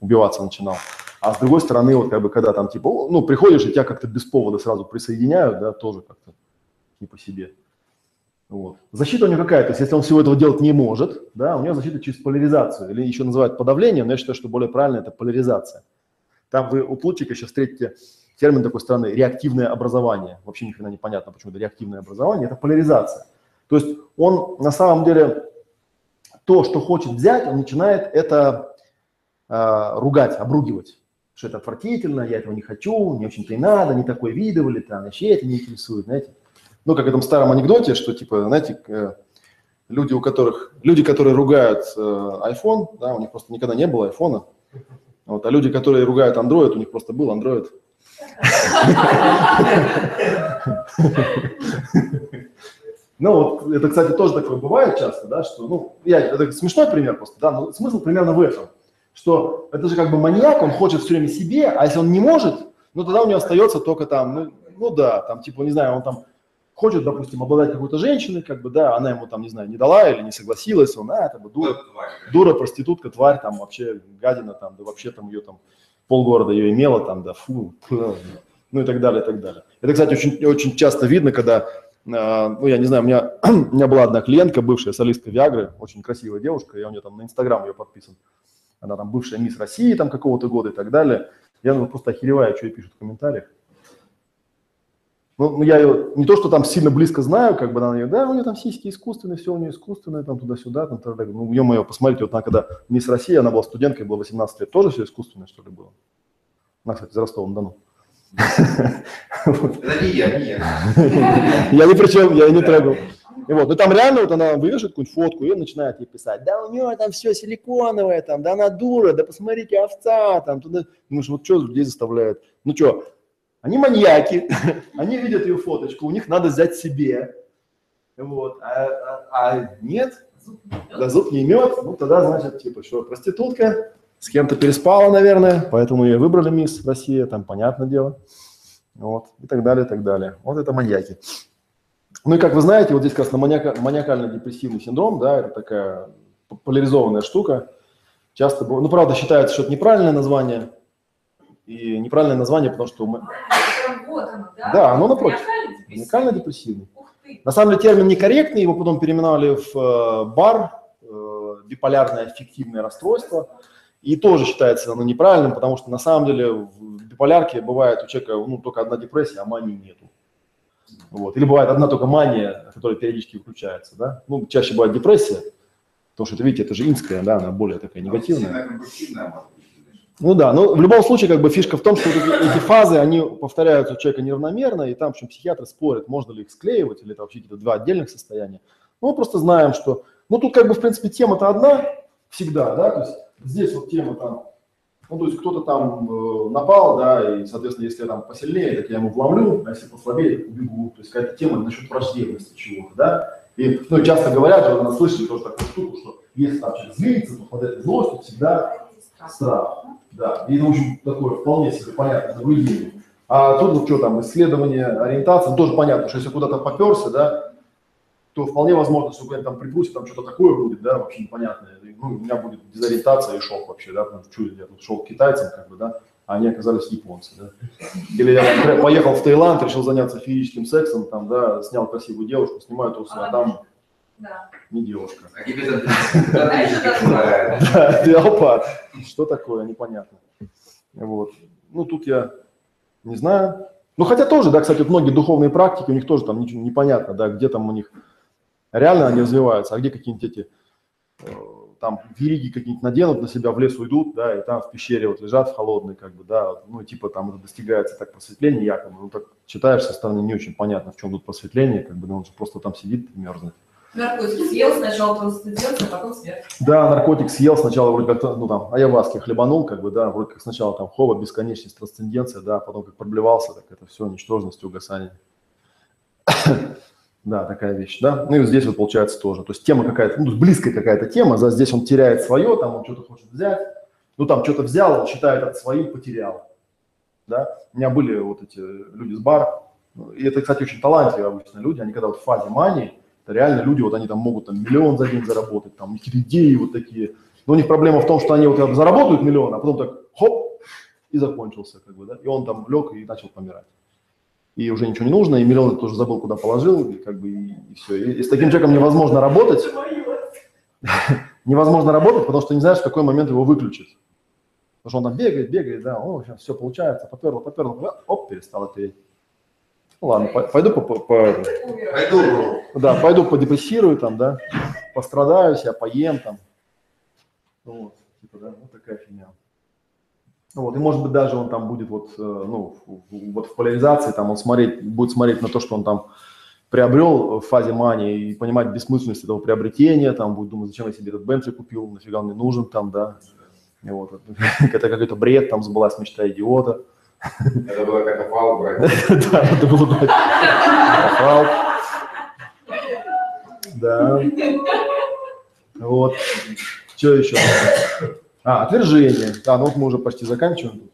убиваться начинал. А с другой стороны, вот как бы когда там типа, ну приходишь и тебя как-то без повода сразу присоединяют, да, тоже как-то не по себе. Вот. Защита у него какая? То есть если он всего этого делать не может, да, у него защита через поляризацию, или еще называют подавлением, но я считаю, что более правильно это поляризация. Там вы у Плутчика сейчас встретите термин такой странный – реактивное образование. Вообще ни хрена не понятно, почему это реактивное образование. Это поляризация. То есть он на самом деле то, что хочет взять, он начинает это э, ругать, обругивать. Что это отвратительно, я этого не хочу, не очень-то и надо, не такой видывали, там, вообще это не интересует, знаете. Ну, как в этом старом анекдоте, что, типа, знаете, э, люди, у которых, люди, которые ругают э, iPhone, да, у них просто никогда не было айфона, вот, а люди, которые ругают Android, у них просто был Android. Ну, вот это, кстати, тоже такое бывает часто, да, что, ну, я, это смешной пример просто, да, но смысл примерно в этом, что это же как бы маньяк, он хочет все время себе, а если он не может, ну, тогда у него остается только там, ну, ну да, там, типа, не знаю, он там хочет, допустим, обладать какой-то женщиной, как бы, да, она ему там, не знаю, не дала или не согласилась, он, а, это бы дура, дура, проститутка, тварь, там, вообще гадина, там, да вообще там ее там полгорода ее имела, там, да, фу, ну и так далее, и так далее. Это, кстати, очень, очень часто видно, когда, э, ну, я не знаю, у меня, у меня была одна клиентка, бывшая солистка Виагры, очень красивая девушка, я у нее там на Инстаграм ее подписан. Она там бывшая мисс России там какого-то года и так далее. Я ну, просто охереваю, что ей пишут в комментариях. Ну, ну, я ее не то, что там сильно близко знаю, как бы она ее, да, у нее там сиськи искусственные, все у нее искусственное, там туда-сюда, там, тогда. ну, ё-моё, посмотрите, вот она когда мисс Россия, она была студенткой, было 18 лет, тоже все искусственное, что ли, было? Она, кстати, из Ростова-на-Дону. Это не я, не я. Я ни при чем, я ее не трогал. И вот, ну там реально вот она вывешивает какую-нибудь фотку и начинает ей писать, да у нее там все силиконовое, там, да она дура, да посмотрите, овца, там, туда. Думаешь, вот что людей заставляет? Ну что, они маньяки, они видят ее фоточку, у них надо взять себе. Вот, а, а- а нет, да зуб не имет, ну тогда значит, типа, что, проститутка, с кем-то переспала, наверное, поэтому ее выбрали мисс Россия, там понятное дело. Вот, и так далее, и так далее. Вот это маньяки. Ну и как вы знаете, вот здесь как раз на маниака- маниакально-депрессивный синдром, да, это такая поляризованная штука. Часто, ну правда считается, что это неправильное название, и неправильное название, потому что мы- вот оно, да? Да, оно напротив. Ты. На самом деле термин некорректный, его потом переименовали в э, БАР, э, биполярное аффективное расстройство, и тоже считается оно неправильным, потому что на самом деле в биполярке бывает у человека ну, только одна депрессия, а мании нету. Вот. Или бывает одна только мания, которая периодически выключается. Да? Ну, чаще бывает депрессия, потому что, это, видите, это же инская, да, она более такая негативная. Сильно-компульсивная, может быть, знаешь. Ну да, но в любом случае как бы фишка в том, что вот эти, эти фазы, они повторяются у человека неравномерно, и там, в общем, психиатры спорят, можно ли их склеивать, или это вообще какие-то два отдельных состояния. Ну, мы просто знаем, что, ну, тут как бы, в принципе, тема-то одна всегда, да, то есть здесь вот тема там, ну, то есть кто-то там э, напал, да, и, соответственно, если я там посильнее, так я ему вломлю, а если послабее, так убегу. То есть какая-то тема насчет враждебности чего-то, да. И, ну, часто говорят, вот она слышали тоже такую штуку, что если там человек злится, то под этой злостью всегда страх. Да, и это очень такое вполне себе понятное наблюдение. А тут вот что там, исследование ориентации, ну, тоже понятно, что если куда-то поперся, да, то вполне возможно, что куда-нибудь там припустит, там что-то такое будет, да, вообще непонятное. Ну, у меня будет дезориентация и шок вообще, да, потому что я тут шел к китайцам, как бы, да, а они оказались японцы, да. Или я поехал в Таиланд, решил заняться физическим сексом, там, да, снял красивую девушку, снимаю трусы, а там Да. не девушка. А. Да, Диалпат. Что такое, непонятно. Вот. Ну, тут я не знаю. Ну, хотя тоже, да, кстати, вот многие духовные практики, у них тоже там ничего непонятно, да, где там у них реально они развиваются, а где какие-нибудь эти э, там вериги какие-нибудь наденут на себя, в лес уйдут, да, и там в пещере вот лежат в холодной, как бы, да, ну, типа там это достигается так просветление якобы, ну, так читаешь со стороны не очень понятно, в чем тут просветление, как бы, да, он же просто там сидит и мерзнет. Наркотики съел сначала трансценденцию, а потом смерть. Да, наркотик съел сначала вроде как, ну там, ayahuasca хлебанул, как бы, да, вроде как сначала там хова, бесконечность, трансценденция, да, потом как проблевался, так это все, ничтожность, угасание. Да, такая вещь, да. Ну и здесь вот получается тоже. То есть тема какая-то, ну, близкая какая-то тема, за здесь он теряет свое, там он что-то хочет взять, ну там что-то взял, он считает это своим, потерял. Да. У меня были вот эти люди с бара, и это, кстати, очень талантливые обычно люди, они когда вот в фазе мании, реально люди, вот они там могут там миллион за день заработать, там какие-то идеи вот такие. Но у них проблема в том, что они вот как заработают миллион, а потом так хоп, и закончился, как бы, да. И он там лег и начал помирать и уже ничего не нужно, и миллион тоже забыл, куда положил, и как бы и, и все. И, и с таким человеком невозможно работать. невозможно работать, потому что не знаешь, в какой момент его выключит. Потому что он там бегает, бегает, да, о, сейчас все получается, поперло, поперло, оп, перестал ответить. Ладно, по- пойду по, по- по- Пойду. да, пойду подепрессирую там, да, пострадаю себя, поем там. Вот, типа, да, вот такая фигня. Вот, и может быть даже он там будет вот, э, ну, вот в поляризации, там он смотреть, будет смотреть на то, что он там приобрел в фазе мании и понимать бессмысленность этого приобретения, там будет думать, зачем я себе этот Бентли купил, нафига он мне нужен там, да. И вот, это какой-то бред, там сбылась мечта идиота. Это было как опал брать. Да, это было бы Попал. Да. Вот. Что еще? А, отвержение. Да, ну вот мы уже почти заканчиваем.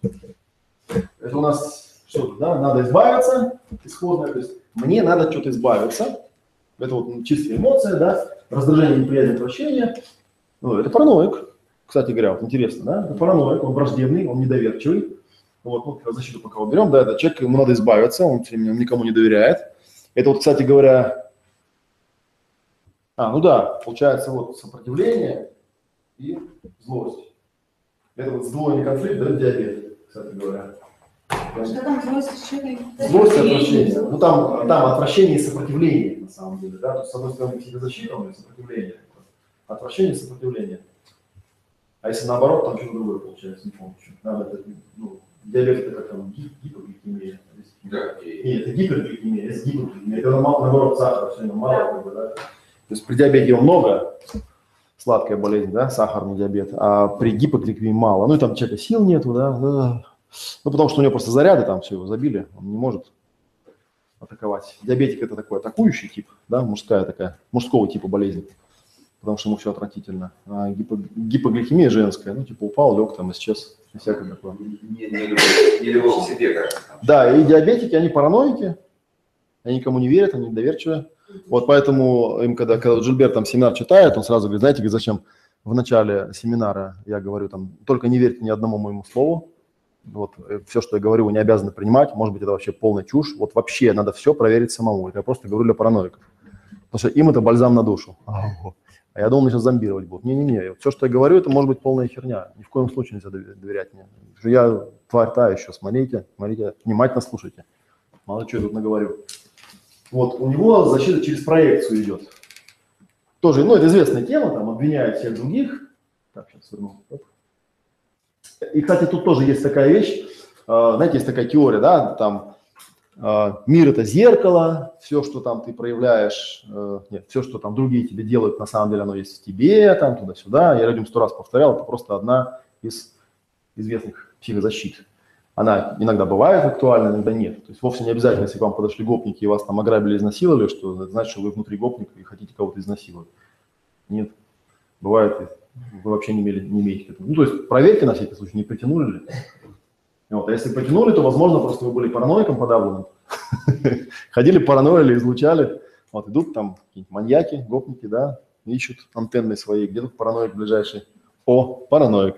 Это у нас что да? Надо избавиться, исходное, то есть мне надо что-то избавиться. Это вот чистая эмоция, да? Раздражение, неприятие, отвращение. Ну, это параноик. Кстати говоря, вот интересно, да? Это параноик, он враждебный, он недоверчивый. Вот, ну, как защиту пока уберем, да, это человек, ему надо избавиться, он всё время никому не доверяет. Это вот, кстати говоря, а, ну да, получается вот сопротивление и злость. Это вот сдвоенный конфликт дает диабет, кстати говоря. Что там злость отвращение. Ну там, там отвращение и сопротивление, на самом деле, да, то есть, с одной стороны, к себе защита, но и сопротивление. Отвращение и сопротивление. А если наоборот, там что-то другое получается, не помню, что. Надо, это, ну, диабет это как там гип- гипогликемия. Да, Нет, это гипергликемия, это гипогликемия. Это наоборот, наоборот сахара все время мало, как бы, да. То есть при диабете его много, сладкая болезнь, да, сахарный диабет, а при гипогликемии мало. Ну и там человека сил нету, да. да. Ну потому что у него просто заряды там все его забили, он не может атаковать. Диабетик это такой атакующий тип, да, мужская такая, мужского типа болезнь, потому что ему все отвратительно. А гипо- гипогликемия женская, ну типа упал, лег там, исчез, всякое такое. Не, не не себе. Да, и диабетики, они параноики, они никому не верят, они недоверчивые. Вот поэтому им, когда, когда Джильбер там семинар читает, он сразу говорит, знаете, зачем в начале семинара я говорю там, только не верьте ни одному моему слову, вот все, что я говорю, вы не обязаны принимать, может быть, это вообще полная чушь, вот вообще надо все проверить самому, это я просто говорю для параноиков, потому что им это бальзам на душу. А я думал, меня сейчас зомбировать будут. Не-не-не, все, что я говорю, это может быть полная херня. Ни в коем случае нельзя дове- доверять мне. Я тварь та еще, смотрите, смотрите, внимательно слушайте. Мало что я тут наговорю. Вот, у него защита через проекцию идет. Тоже, ну, это известная тема, там, обвиняют всех других. Так, сейчас верну. И, кстати, тут тоже есть такая вещь, э, знаете, есть такая теория, да, там, мир это зеркало, все, что там ты проявляешь, э, нет, все, что там другие тебе делают, на самом деле оно есть в тебе, там, туда-сюда. Я людям сто раз повторял, это просто одна из известных психозащит. Она иногда бывает актуальна, иногда нет. То есть вовсе не обязательно, если к вам подошли гопники и вас там ограбили, изнасиловали, что значит, что вы внутри гопника и хотите кого-то изнасиловать. Нет. Бывает, вы вообще не, имели, не имеете к этому. Ну, то есть проверьте на всякий случай, не притянули ли. Вот. А если потянули, то, возможно, просто вы были параноиком подавленным. Ходили, параноили, излучали. Вот идут там маньяки, гопники, да, ищут антенны свои. Где тут параноик ближайший? О, параноик.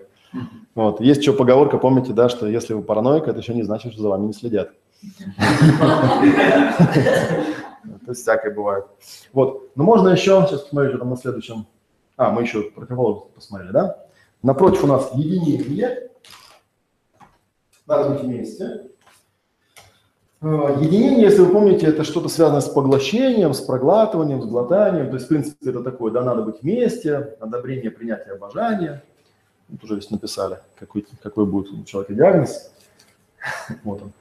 Вот. Есть еще поговорка, помните, да, что если вы параноик, это еще не значит, что за вами не следят. То есть всякое бывает. Вот. Но можно еще, сейчас посмотрю, что там на следующем. А, мы еще противоположность посмотрели, да? Напротив у нас единение. Надо быть вместе. Э, Единение, если вы помните, это что-то связанное с поглощением, с проглатыванием, с глотанием. То есть, в принципе, это такое, да, надо быть вместе, одобрение, принятие, обожание. Вот уже здесь написали, какой, какой будет у человека диагноз. Вот он.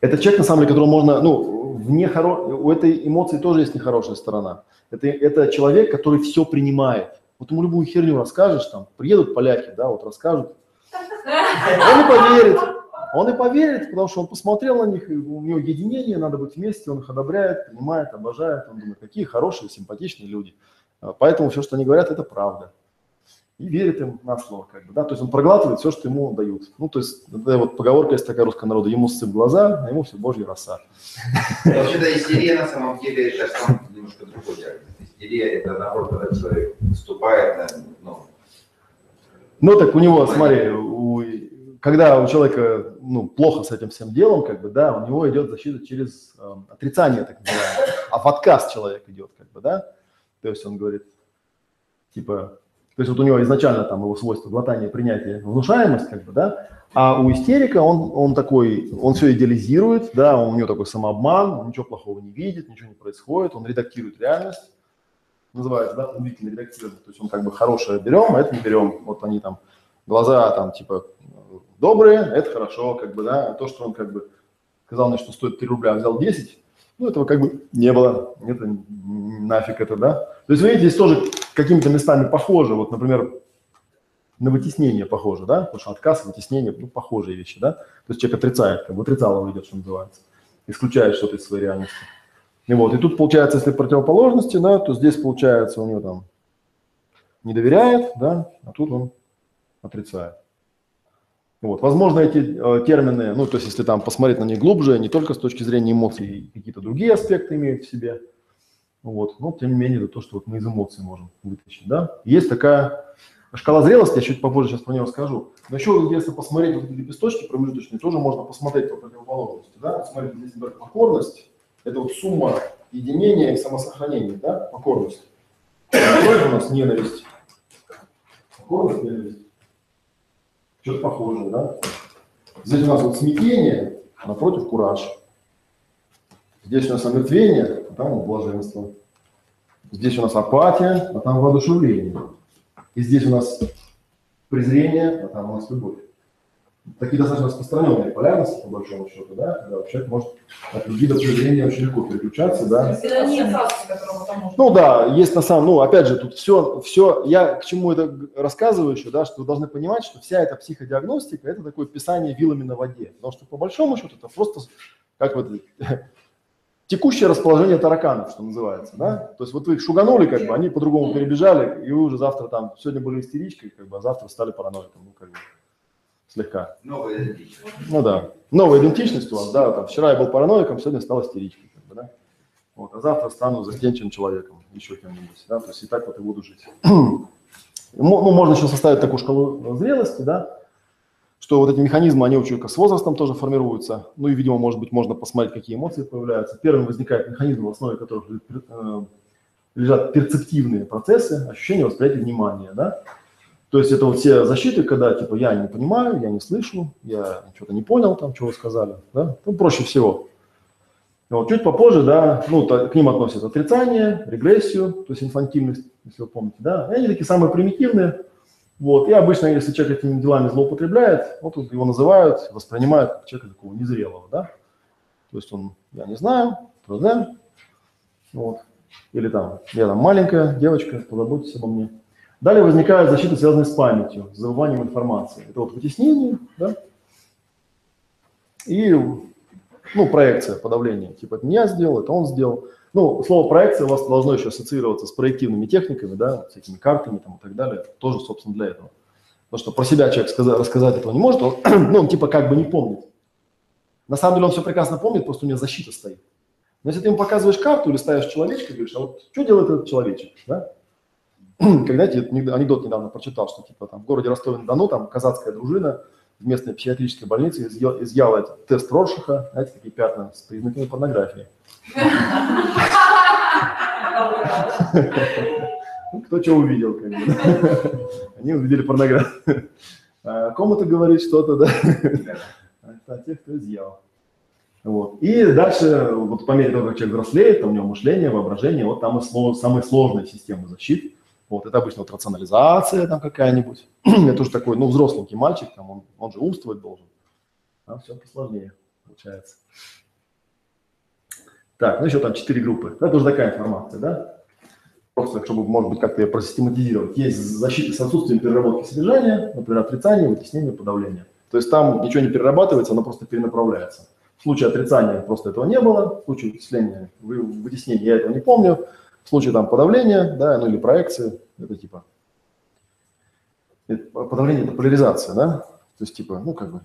Это человек, на самом деле, которого можно, ну, в нехоро... у этой эмоции тоже есть нехорошая сторона. Это, это человек, который все принимает. Вот ему любую херню расскажешь, там, приедут поляки, да, вот расскажут. Он и поверит. Он и поверит, потому что он посмотрел на них, у него единение, надо быть вместе, он их одобряет, принимает, обожает. Он думает, какие хорошие, симпатичные люди. А, Поэтому все, что они говорят, это правда. И верит им на слово, как бы, да, то есть он проглатывает все, что ему дают. Ну, то есть, это вот поговорка есть такая русского народа, ему сцеп глаза, а ему все божья роса. Вообще-то истерия на самом деле сам немножко другой диагноз. Истерия это наоборот, когда человек выступает на, ну, Ну, так у него, смотри, у- когда у человека ну, плохо с этим всем делом, как бы, да, у него идет защита через э, отрицание, так называемое. А в отказ человек идет, как бы, да. То есть он говорит, типа, то есть вот у него изначально там его свойство глотание, принятие, внушаемость, как бы, да, а у истерика он, он такой, он все идеализирует, да, у него такой самообман, он ничего плохого не видит, ничего не происходит, он редактирует реальность, называется, да, умительно редактирование, то есть он как бы хорошее берем, а это не берем, вот они там, глаза там типа добрые, это хорошо, как бы, да, то, что он как бы сказал мне, что стоит 3 рубля, а взял 10, ну, этого как бы не было, это нафиг это, да. То есть, видите, здесь тоже какими-то местами похоже, вот, например, на вытеснение похоже, да, потому что отказ, вытеснение, ну, похожие вещи, да. То есть человек отрицает, как бы отрицало идет, что называется, исключает что-то из своей реальности. И вот, и тут получается, если противоположности, да, то здесь получается у него там не доверяет, да, а тут он отрицает. Вот. Возможно, эти э, термины, ну, то есть, если там посмотреть на них глубже, не только с точки зрения эмоций, какие-то другие аспекты имеют в себе. Вот. Но, тем не менее, это то, что вот мы из эмоций можем вытащить, да. Есть такая шкала зрелости, я чуть попозже сейчас про нее расскажу. Но еще, если посмотреть вот эти лепесточки промежуточные, тоже можно посмотреть по противоположности, да. Смотрите, здесь, например, покорность, это вот сумма единения и самосохранения, да, покорность. Какой у нас ненависть? Покорность, ненависть. Что-то похожее, да? Здесь у нас вот смятение, а напротив кураж. Здесь у нас омертвение, а там блаженство. Здесь у нас апатия, а там воодушевление. И здесь у нас презрение, а там у нас любовь. Такие достаточно распространенные полярности, по большому счету, да, когда человек может от любви до презрения очень легко переключаться, да. Ну да, есть на самом, ну опять же, тут все, все, я к чему это рассказываю еще, да, что вы должны понимать, что вся эта психодиагностика, это такое писание вилами на воде, потому что по большому счету это просто как вот текущее расположение тараканов, что называется, да, то есть вот вы их шуганули, как бы, они по-другому перебежали, и вы уже завтра там, сегодня были истеричкой, как бы, а завтра стали параноиком, ну как бы, слегка. новая идентичность. Ну да. Новая идентичность у вас, да, там, вчера я был параноиком, сегодня стал истеричкой, как бы, да. Вот, а завтра стану застенчивым человеком, еще кем-нибудь, да, то есть и так вот и буду жить. Ну, можно еще составить такую шкалу зрелости, да, что вот эти механизмы, они у человека с возрастом тоже формируются. Ну и, видимо, может быть, можно посмотреть, какие эмоции появляются. Первым возникает механизм, в основе которых э, лежат перцептивные процессы, ощущение восприятия внимания, да. То есть это вот все защиты, когда типа я не понимаю, я не слышу, я что-то не понял там, вы сказали, да, ну проще всего. Вот, чуть попозже, да, ну, то- к ним относятся отрицание, регрессию, то есть инфантильность, если вы помните, да, и они такие самые примитивные, вот, и обычно, если человек этими делами злоупотребляет, вот тут его называют, воспринимают как человека такого незрелого, да, то есть он, я не знаю, да, вот, или там, я там маленькая девочка, позаботьтесь обо мне. Далее возникают защиты, связанные с памятью, с забыванием информации. Это вот вытеснение, да, и, ну, проекция, подавление. Типа, это я сделал, это он сделал. Ну, слово проекция у вас должно еще ассоциироваться с проективными техниками, да, всякими картами там и так далее. Тоже, собственно, для этого. Потому что про себя человек сказа- рассказать этого не может, он, ну, он типа как бы не помнит. На самом деле он все прекрасно помнит, просто у него защита стоит. Но если ты ему показываешь карту или ставишь человечка, говоришь, а вот что делает этот человечек, да? Когда я анекдот недавно прочитал, что типа там в городе Ростове-на-Дону там казацкая дружина в местной психиатрической больнице изъя- изъяла этот тест Роршаха, знаете, такие пятна с признаками порнографии. Ну, Кто что увидел, как бы. Они увидели порнографию. А кому-то говорит что-то, да? А те, кто изъял. Вот. И дальше, вот по мере того, как человек взрослеет, там у него мышление, воображение, вот там и сло- самые сложные системы защиты. Вот, это обычно вот рационализация там какая-нибудь. это уже такой, ну, взросленький мальчик, там, он, он же умствовать должен. Там все посложнее получается. Так, ну еще там четыре группы. Это уже такая информация, да? Просто, чтобы, может быть, как-то ее просистематизировать. Есть защита с отсутствием переработки содержания, например, отрицание, вытеснение, подавление. То есть там ничего не перерабатывается, оно просто перенаправляется. В случае отрицания просто этого не было, в случае вытеснения, вы- вытеснения я этого не помню, в случае там подавления, да, ну или проекции, это типа это подавление это поляризация, да, то есть типа, ну как бы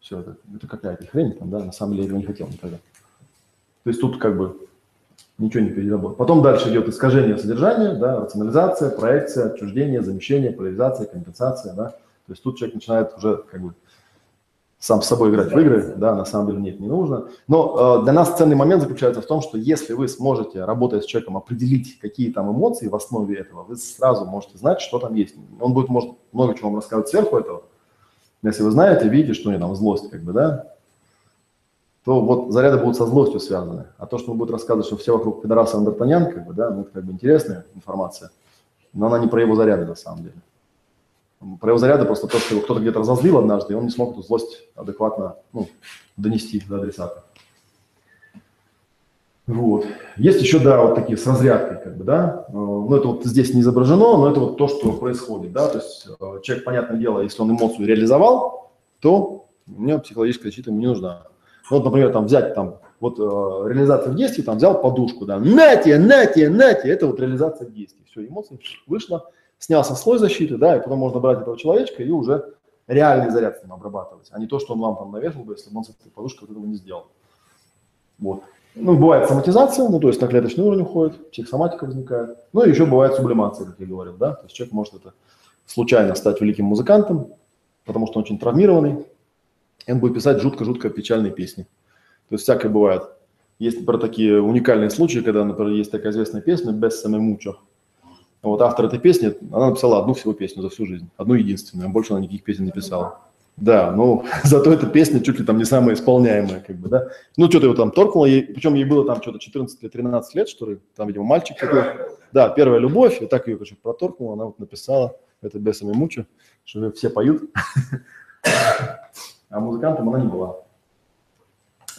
все это, это какая-то хрень там, да, на самом деле я этого не хотел никогда. То есть тут как бы ничего не переработано. Потом дальше идет искажение содержания, да, рационализация, проекция, отчуждение, замещение, поляризация, компенсация, да. То есть тут человек начинает уже как бы сам с собой играть в игры, да, на самом деле нет, не нужно. Но э, для нас ценный момент заключается в том, что если вы сможете, работая с человеком, определить, какие там эмоции в основе этого, вы сразу можете знать, что там есть. Он будет, может, много чего вам рассказывать сверху этого. Если вы знаете, видите, что у него там злость, как бы, да, то вот заряды будут со злостью связаны. А то, что он будет рассказывать, что все вокруг пидораса Андертанян, как бы, да, ну, это как бы интересная информация, но она не про его заряды на самом деле. Про его заряды просто то, что его кто-то где-то разозлил однажды, и он не смог эту злость адекватно ну, донести до адресата. Вот. Есть еще, да, вот такие с разрядкой, как бы, да. Э, Ну, это вот здесь не изображено, но это вот то, что происходит, да. То есть э, человек, понятное дело, если он эмоцию реализовал, то него психологическая защита ему не нужна. Ну, вот, например, там взять там, вот э, реализация в действии, там взял подушку, да, нате, нате, нате, это вот реализация в действии. Все, эмоция вышла, снялся слой защиты, да, и потом можно брать этого человечка и уже реальный заряд с ним обрабатывать, а не то, что он вам там навешал бы, если бы он с этой подушкой вот этого не сделал. Вот. Ну, бывает соматизация, ну, то есть на клеточный уровень уходит, психосоматика возникает. Ну, и еще бывает сублимация, как я говорил, да, то есть человек может это случайно стать великим музыкантом, потому что он очень травмированный, и он будет писать жутко-жутко печальные песни. То есть всякое бывает. Есть, например, такие уникальные случаи, когда, например, есть такая известная песня «Без мучо». Вот автор этой песни, она написала одну всего песню за всю жизнь, одну единственную, больше она никаких песен не писала. Да, ну, зато эта песня чуть ли там не самая исполняемая, как бы, да. Ну, что-то его там торкнуло, ей, причем ей было там что-то 14 или 13 лет, что ли, там, видимо, мальчик такой. Да, первая любовь, и так ее, короче, проторкнула, она вот написала, это «Бесами мучу», что все поют, а музыкантом она не была.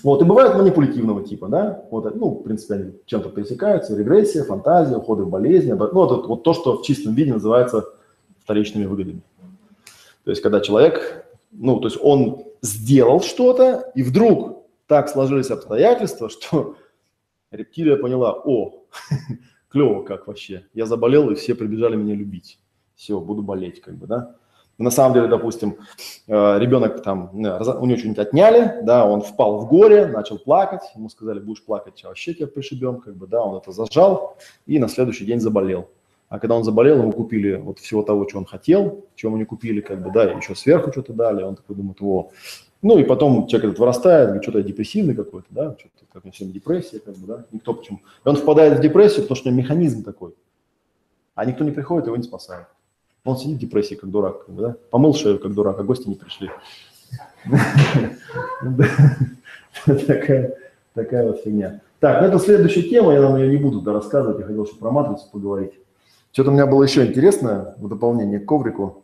Вот, и бывают манипулятивного типа, да, вот, ну, в принципе, они чем-то пересекаются, регрессия, фантазия, уходы в болезни, ну, вот, вот то, что в чистом виде называется вторичными выгодами. То есть, когда человек, ну, то есть он сделал что-то, и вдруг так сложились обстоятельства, что рептилия поняла, о, клево как вообще, я заболел, и все прибежали меня любить, все, буду болеть, как бы, да. На самом деле, допустим, ребенок там, у него что-нибудь отняли, да, он впал в горе, начал плакать, ему сказали, будешь плакать, вообще тебя пришибем, как бы, да, он это зажал и на следующий день заболел. А когда он заболел, ему купили вот всего того, что он хотел, чего ему не купили, как бы, да, и еще сверху что-то дали, он такой думает, о. Ну и потом человек этот вырастает, говорит, что-то депрессивный какой-то, да, что-то как сегодня депрессия, как бы, да, никто почему. И он впадает в депрессию, потому что у него механизм такой, а никто не приходит, его не спасает. Он сидит в депрессии, как дурак, да, помыл шею, как дурак, а гости не пришли. Такая вот фигня. Так, ну это следующая тема, я нам ее не буду рассказывать, я хотел, чтобы про матрицу поговорить. Что-то у меня было еще интересное в дополнение к коврику.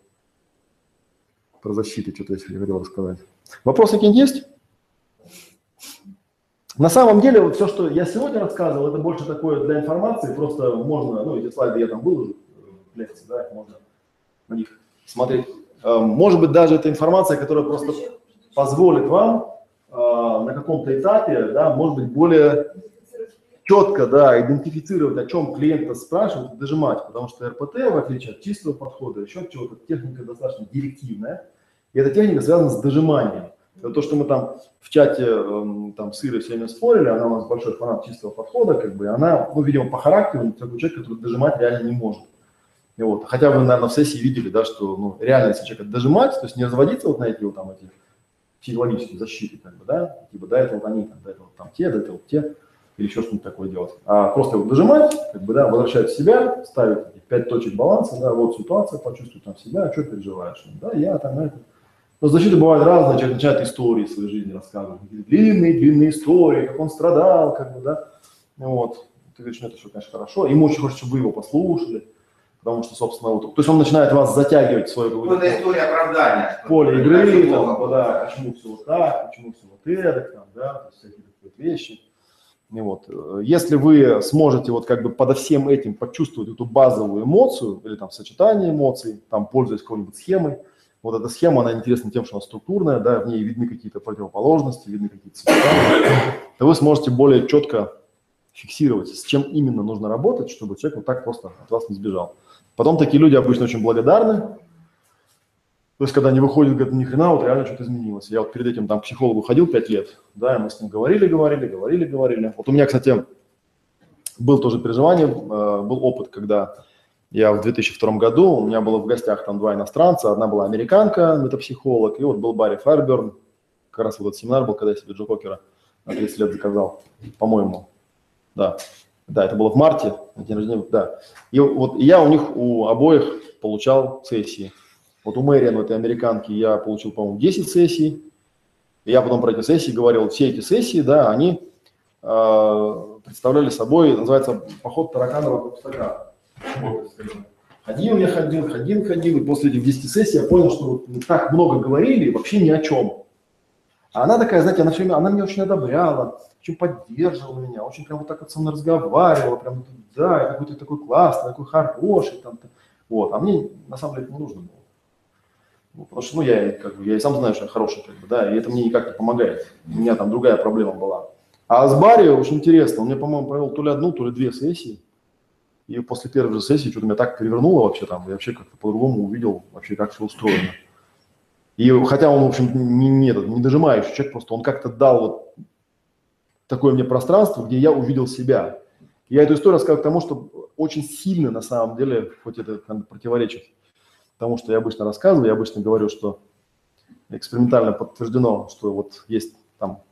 Про защиту что-то я хотел рассказать. Вопросы какие-нибудь есть? На самом деле, вот все, что я сегодня рассказывал, это больше такое для информации. Просто можно, ну, эти слайды я там выложу в лекции, да, можно на них смотреть. Может быть, даже это информация, которая просто позволит вам на каком-то этапе, да, может быть, более четко, да, идентифицировать, о чем клиента спрашивает, дожимать, потому что РПТ, в отличие от чистого подхода, еще от чего-то, техника достаточно директивная, и эта техника связана с дожиманием. Это то, что мы там в чате там, с Ирой все время спорили, она у нас большой фанат чистого подхода, как бы, она, ну, видимо, по характеру такой человек, который дожимать реально не может. Вот, хотя вы, наверное, в сессии видели, да, что ну, реально, если человека дожимать, то есть не разводиться вот на эти вот там эти психологические защиты, как бы, да, типа, да, это вот они, там, да, это вот там те, да, это вот те, или еще что-нибудь такое делать. А просто его дожимать, как бы, да, возвращать в себя, ставить пять точек баланса, да, вот ситуация, почувствуй там себя, а что переживаешь, да, я там это, Но защиты бывают разные, человек начинает истории своей жизни рассказывать. Длинные-длинные истории, как он страдал, как бы, да. Вот. Ты говоришь, ну это все, конечно, хорошо. Ему очень хочется, чтобы вы его послушали. Потому что, собственно, вот, то есть он начинает вас затягивать в свое Ну, это история оправдания. поле игры, там, плохо, да, почему все вот так, почему все вот эдак, там, да, то есть всякие такие вещи. И вот, э, если вы сможете вот как бы подо всем этим почувствовать эту базовую эмоцию или там сочетание эмоций, там пользуясь какой-нибудь схемой, вот эта схема, она интересна тем, что она структурная, да, в ней видны какие-то противоположности, видны какие-то сочетания, то вы сможете более четко фиксировать, с чем именно нужно работать, чтобы человек вот так просто от вас не сбежал. Потом такие люди обычно очень благодарны, то есть, когда они выходят, говорят, ни хрена, вот реально что-то изменилось. Я вот перед этим там к психологу ходил 5 лет, да, и мы с ним говорили, говорили, говорили, говорили. Вот у меня, кстати, был тоже переживание, э, был опыт, когда я в 2002 году, у меня было в гостях там два иностранца, одна была американка, метапсихолог, и вот был Барри Файерберн, как раз вот этот семинар был, когда я себе Джо Кокера на 30 лет заказал, по-моему, да. Да, это было в марте, день рождения, да. И вот я у них, у обоих получал сессии. Вот у Мэриан, этой американки, я получил, по-моему, 10 сессий. И я потом про эти сессии говорил. Все эти сессии, да, они э, представляли собой, называется, поход стакана. Вот, Ходил я, ходил, ходил, ходил, и после этих 10 сессий я понял, что вот так много говорили, вообще ни о чем. А она такая, знаете, она, все время, она меня очень одобряла, очень поддерживала меня, очень прям вот так вот со мной разговаривала, прям, да, я какой-то такой классный, такой хороший, там, вот. А мне на самом деле это не нужно было. Ну, потому что, ну, я, как бы, я и сам знаю, что я хороший, как бы, да, и это мне никак не помогает. У меня там другая проблема была. А с Барри очень интересно. Он мне, по-моему, провел то ли одну, то ли две сессии. И после первой же сессии что-то меня так перевернуло вообще там. Я вообще как-то по-другому увидел вообще, как все устроено. И хотя он, в общем, не, не, не дожимающий человек, просто он как-то дал вот такое мне пространство, где я увидел себя. Я эту историю рассказываю к тому, что очень сильно на самом деле, хоть это противоречит тому, что я обычно рассказываю, я обычно говорю, что экспериментально подтверждено, что вот есть там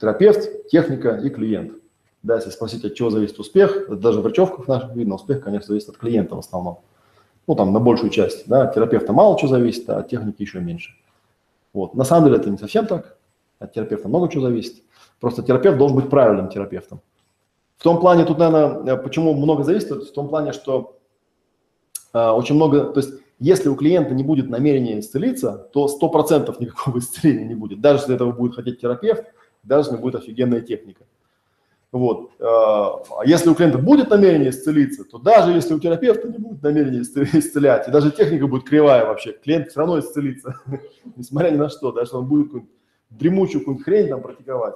терапевт, техника и клиент. Да, если спросить, от чего зависит успех, даже в речевках наших видно, успех, конечно, зависит от клиента в основном. Ну, там, на большую часть, да, от терапевта мало чего зависит, а от техники еще меньше. Вот. На самом деле это не совсем так. От терапевта много чего зависит. Просто терапевт должен быть правильным терапевтом. В том плане, тут, наверное, почему много зависит, в том плане, что э, очень много, то есть если у клиента не будет намерения исцелиться, то 100% никакого исцеления не будет. Даже если этого будет хотеть терапевт, даже если будет офигенная техника. Вот. А если у клиента будет намерение исцелиться, то даже если у терапевта не будет намерения исцелять, и даже техника будет кривая вообще, клиент все равно исцелится, несмотря ни на что, даже он будет какую-нибудь дремучую какую-нибудь хрень там практиковать.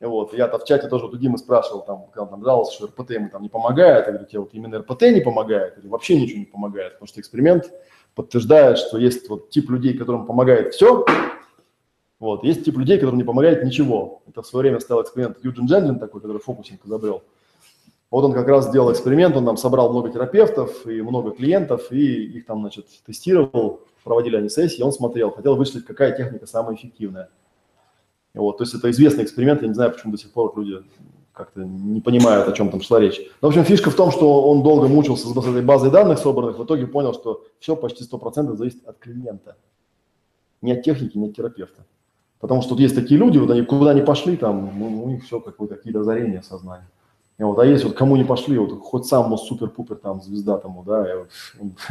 Вот, я-то в чате тоже вот у Димы спрашивал, там, когда он там жаловался, что РПТ ему там не помогает, я говорю, тебе вот именно РПТ не помогает или вообще ничего не помогает, потому что эксперимент подтверждает, что есть вот тип людей, которым помогает все, вот. Есть тип людей, которым не помогает ничего. Это в свое время стал эксперимент Юджин Дженлин такой, который фокусинг изобрел. Вот он как раз сделал эксперимент, он там собрал много терапевтов и много клиентов, и их там, значит, тестировал, проводили они сессии, он смотрел, хотел вычислить, какая техника самая эффективная. Вот, то есть это известный эксперимент, я не знаю, почему до сих пор люди как-то не понимают, о чем там шла речь. Но, в общем, фишка в том, что он долго мучился с этой базой данных собранных, в итоге понял, что все почти 100% зависит от клиента. Не от техники, не от терапевта. Потому что тут есть такие люди, вот они куда ни пошли, там, у них все какие-то озарения сознания. Вот, а есть вот кому не пошли, вот хоть сам вот супер-пупер там звезда тому, да, и вот,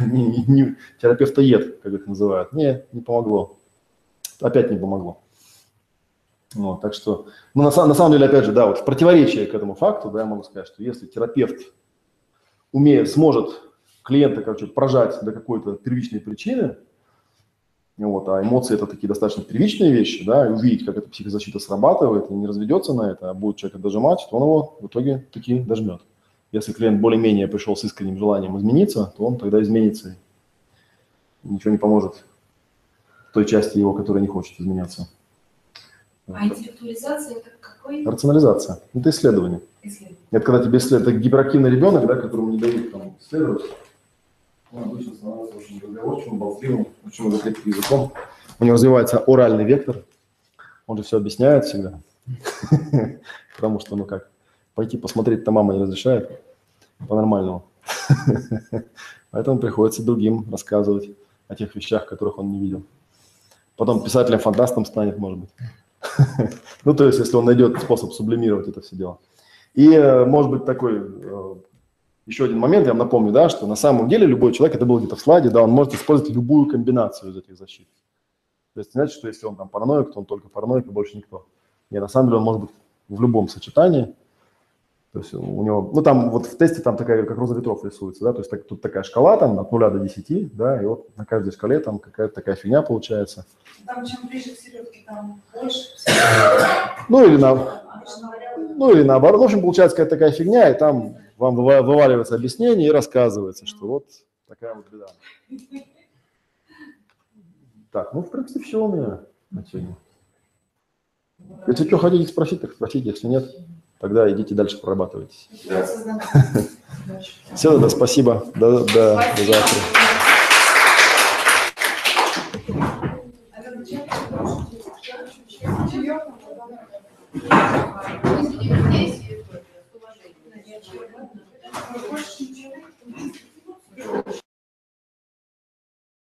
не, не, не, терапевтоед, как их называют. Не, не помогло. Опять не помогло. Вот, так что, ну, на, на самом деле, опять же, да, вот в противоречие к этому факту, да, я могу сказать, что если терапевт умеет, сможет клиента, короче, прожать до какой-то первичной причины, вот, а эмоции это такие достаточно первичные вещи, да, и увидеть, как эта психозащита срабатывает, и не разведется на это, а будет человека дожимать, то он его в итоге таки дожмет. Если клиент более-менее пришел с искренним желанием измениться, то он тогда изменится. Ничего не поможет той части его, которая не хочет изменяться. А интеллектуализация это какой? Рационализация. Это исследование. исследование? Это когда тебе исследуют, это гиперактивный ребенок, да, которому не дают там, исследовать. Очень болтливым, языком. У него развивается оральный вектор. Он же все объясняет всегда. Потому что, ну как, пойти посмотреть-то мама не разрешает по-нормальному. Поэтому приходится другим рассказывать о тех вещах, которых он не видел. Потом писателем-фантастом станет, может быть. Ну, то есть, если он найдет способ сублимировать это все дело. И, э, может быть, такой э, еще один момент, я вам напомню, да, что на самом деле любой человек, это было где-то в слайде, да, он может использовать любую комбинацию из этих защит. То есть, значит, что если он там параноик, то он только параноик и больше никто. Нет, на самом деле он может быть в любом сочетании. То есть у него, ну там вот в тесте там такая, как роза ветров рисуется, да, то есть так, тут такая шкала там от 0 до 10, да, и вот на каждой шкале там какая-то такая фигня получается. Там чем ближе к середке, там больше. Ну или на, ну или наоборот, в общем, получается какая-то такая фигня, и там вам выва- вываливается объяснение и рассказывается, что вот такая вот беда. Так, ну в принципе все у меня на сегодня. Если что хотите спросить, так спросите, если нет, тогда идите дальше прорабатывайтесь. Все, тогда спасибо, до, до, до завтра. Mas,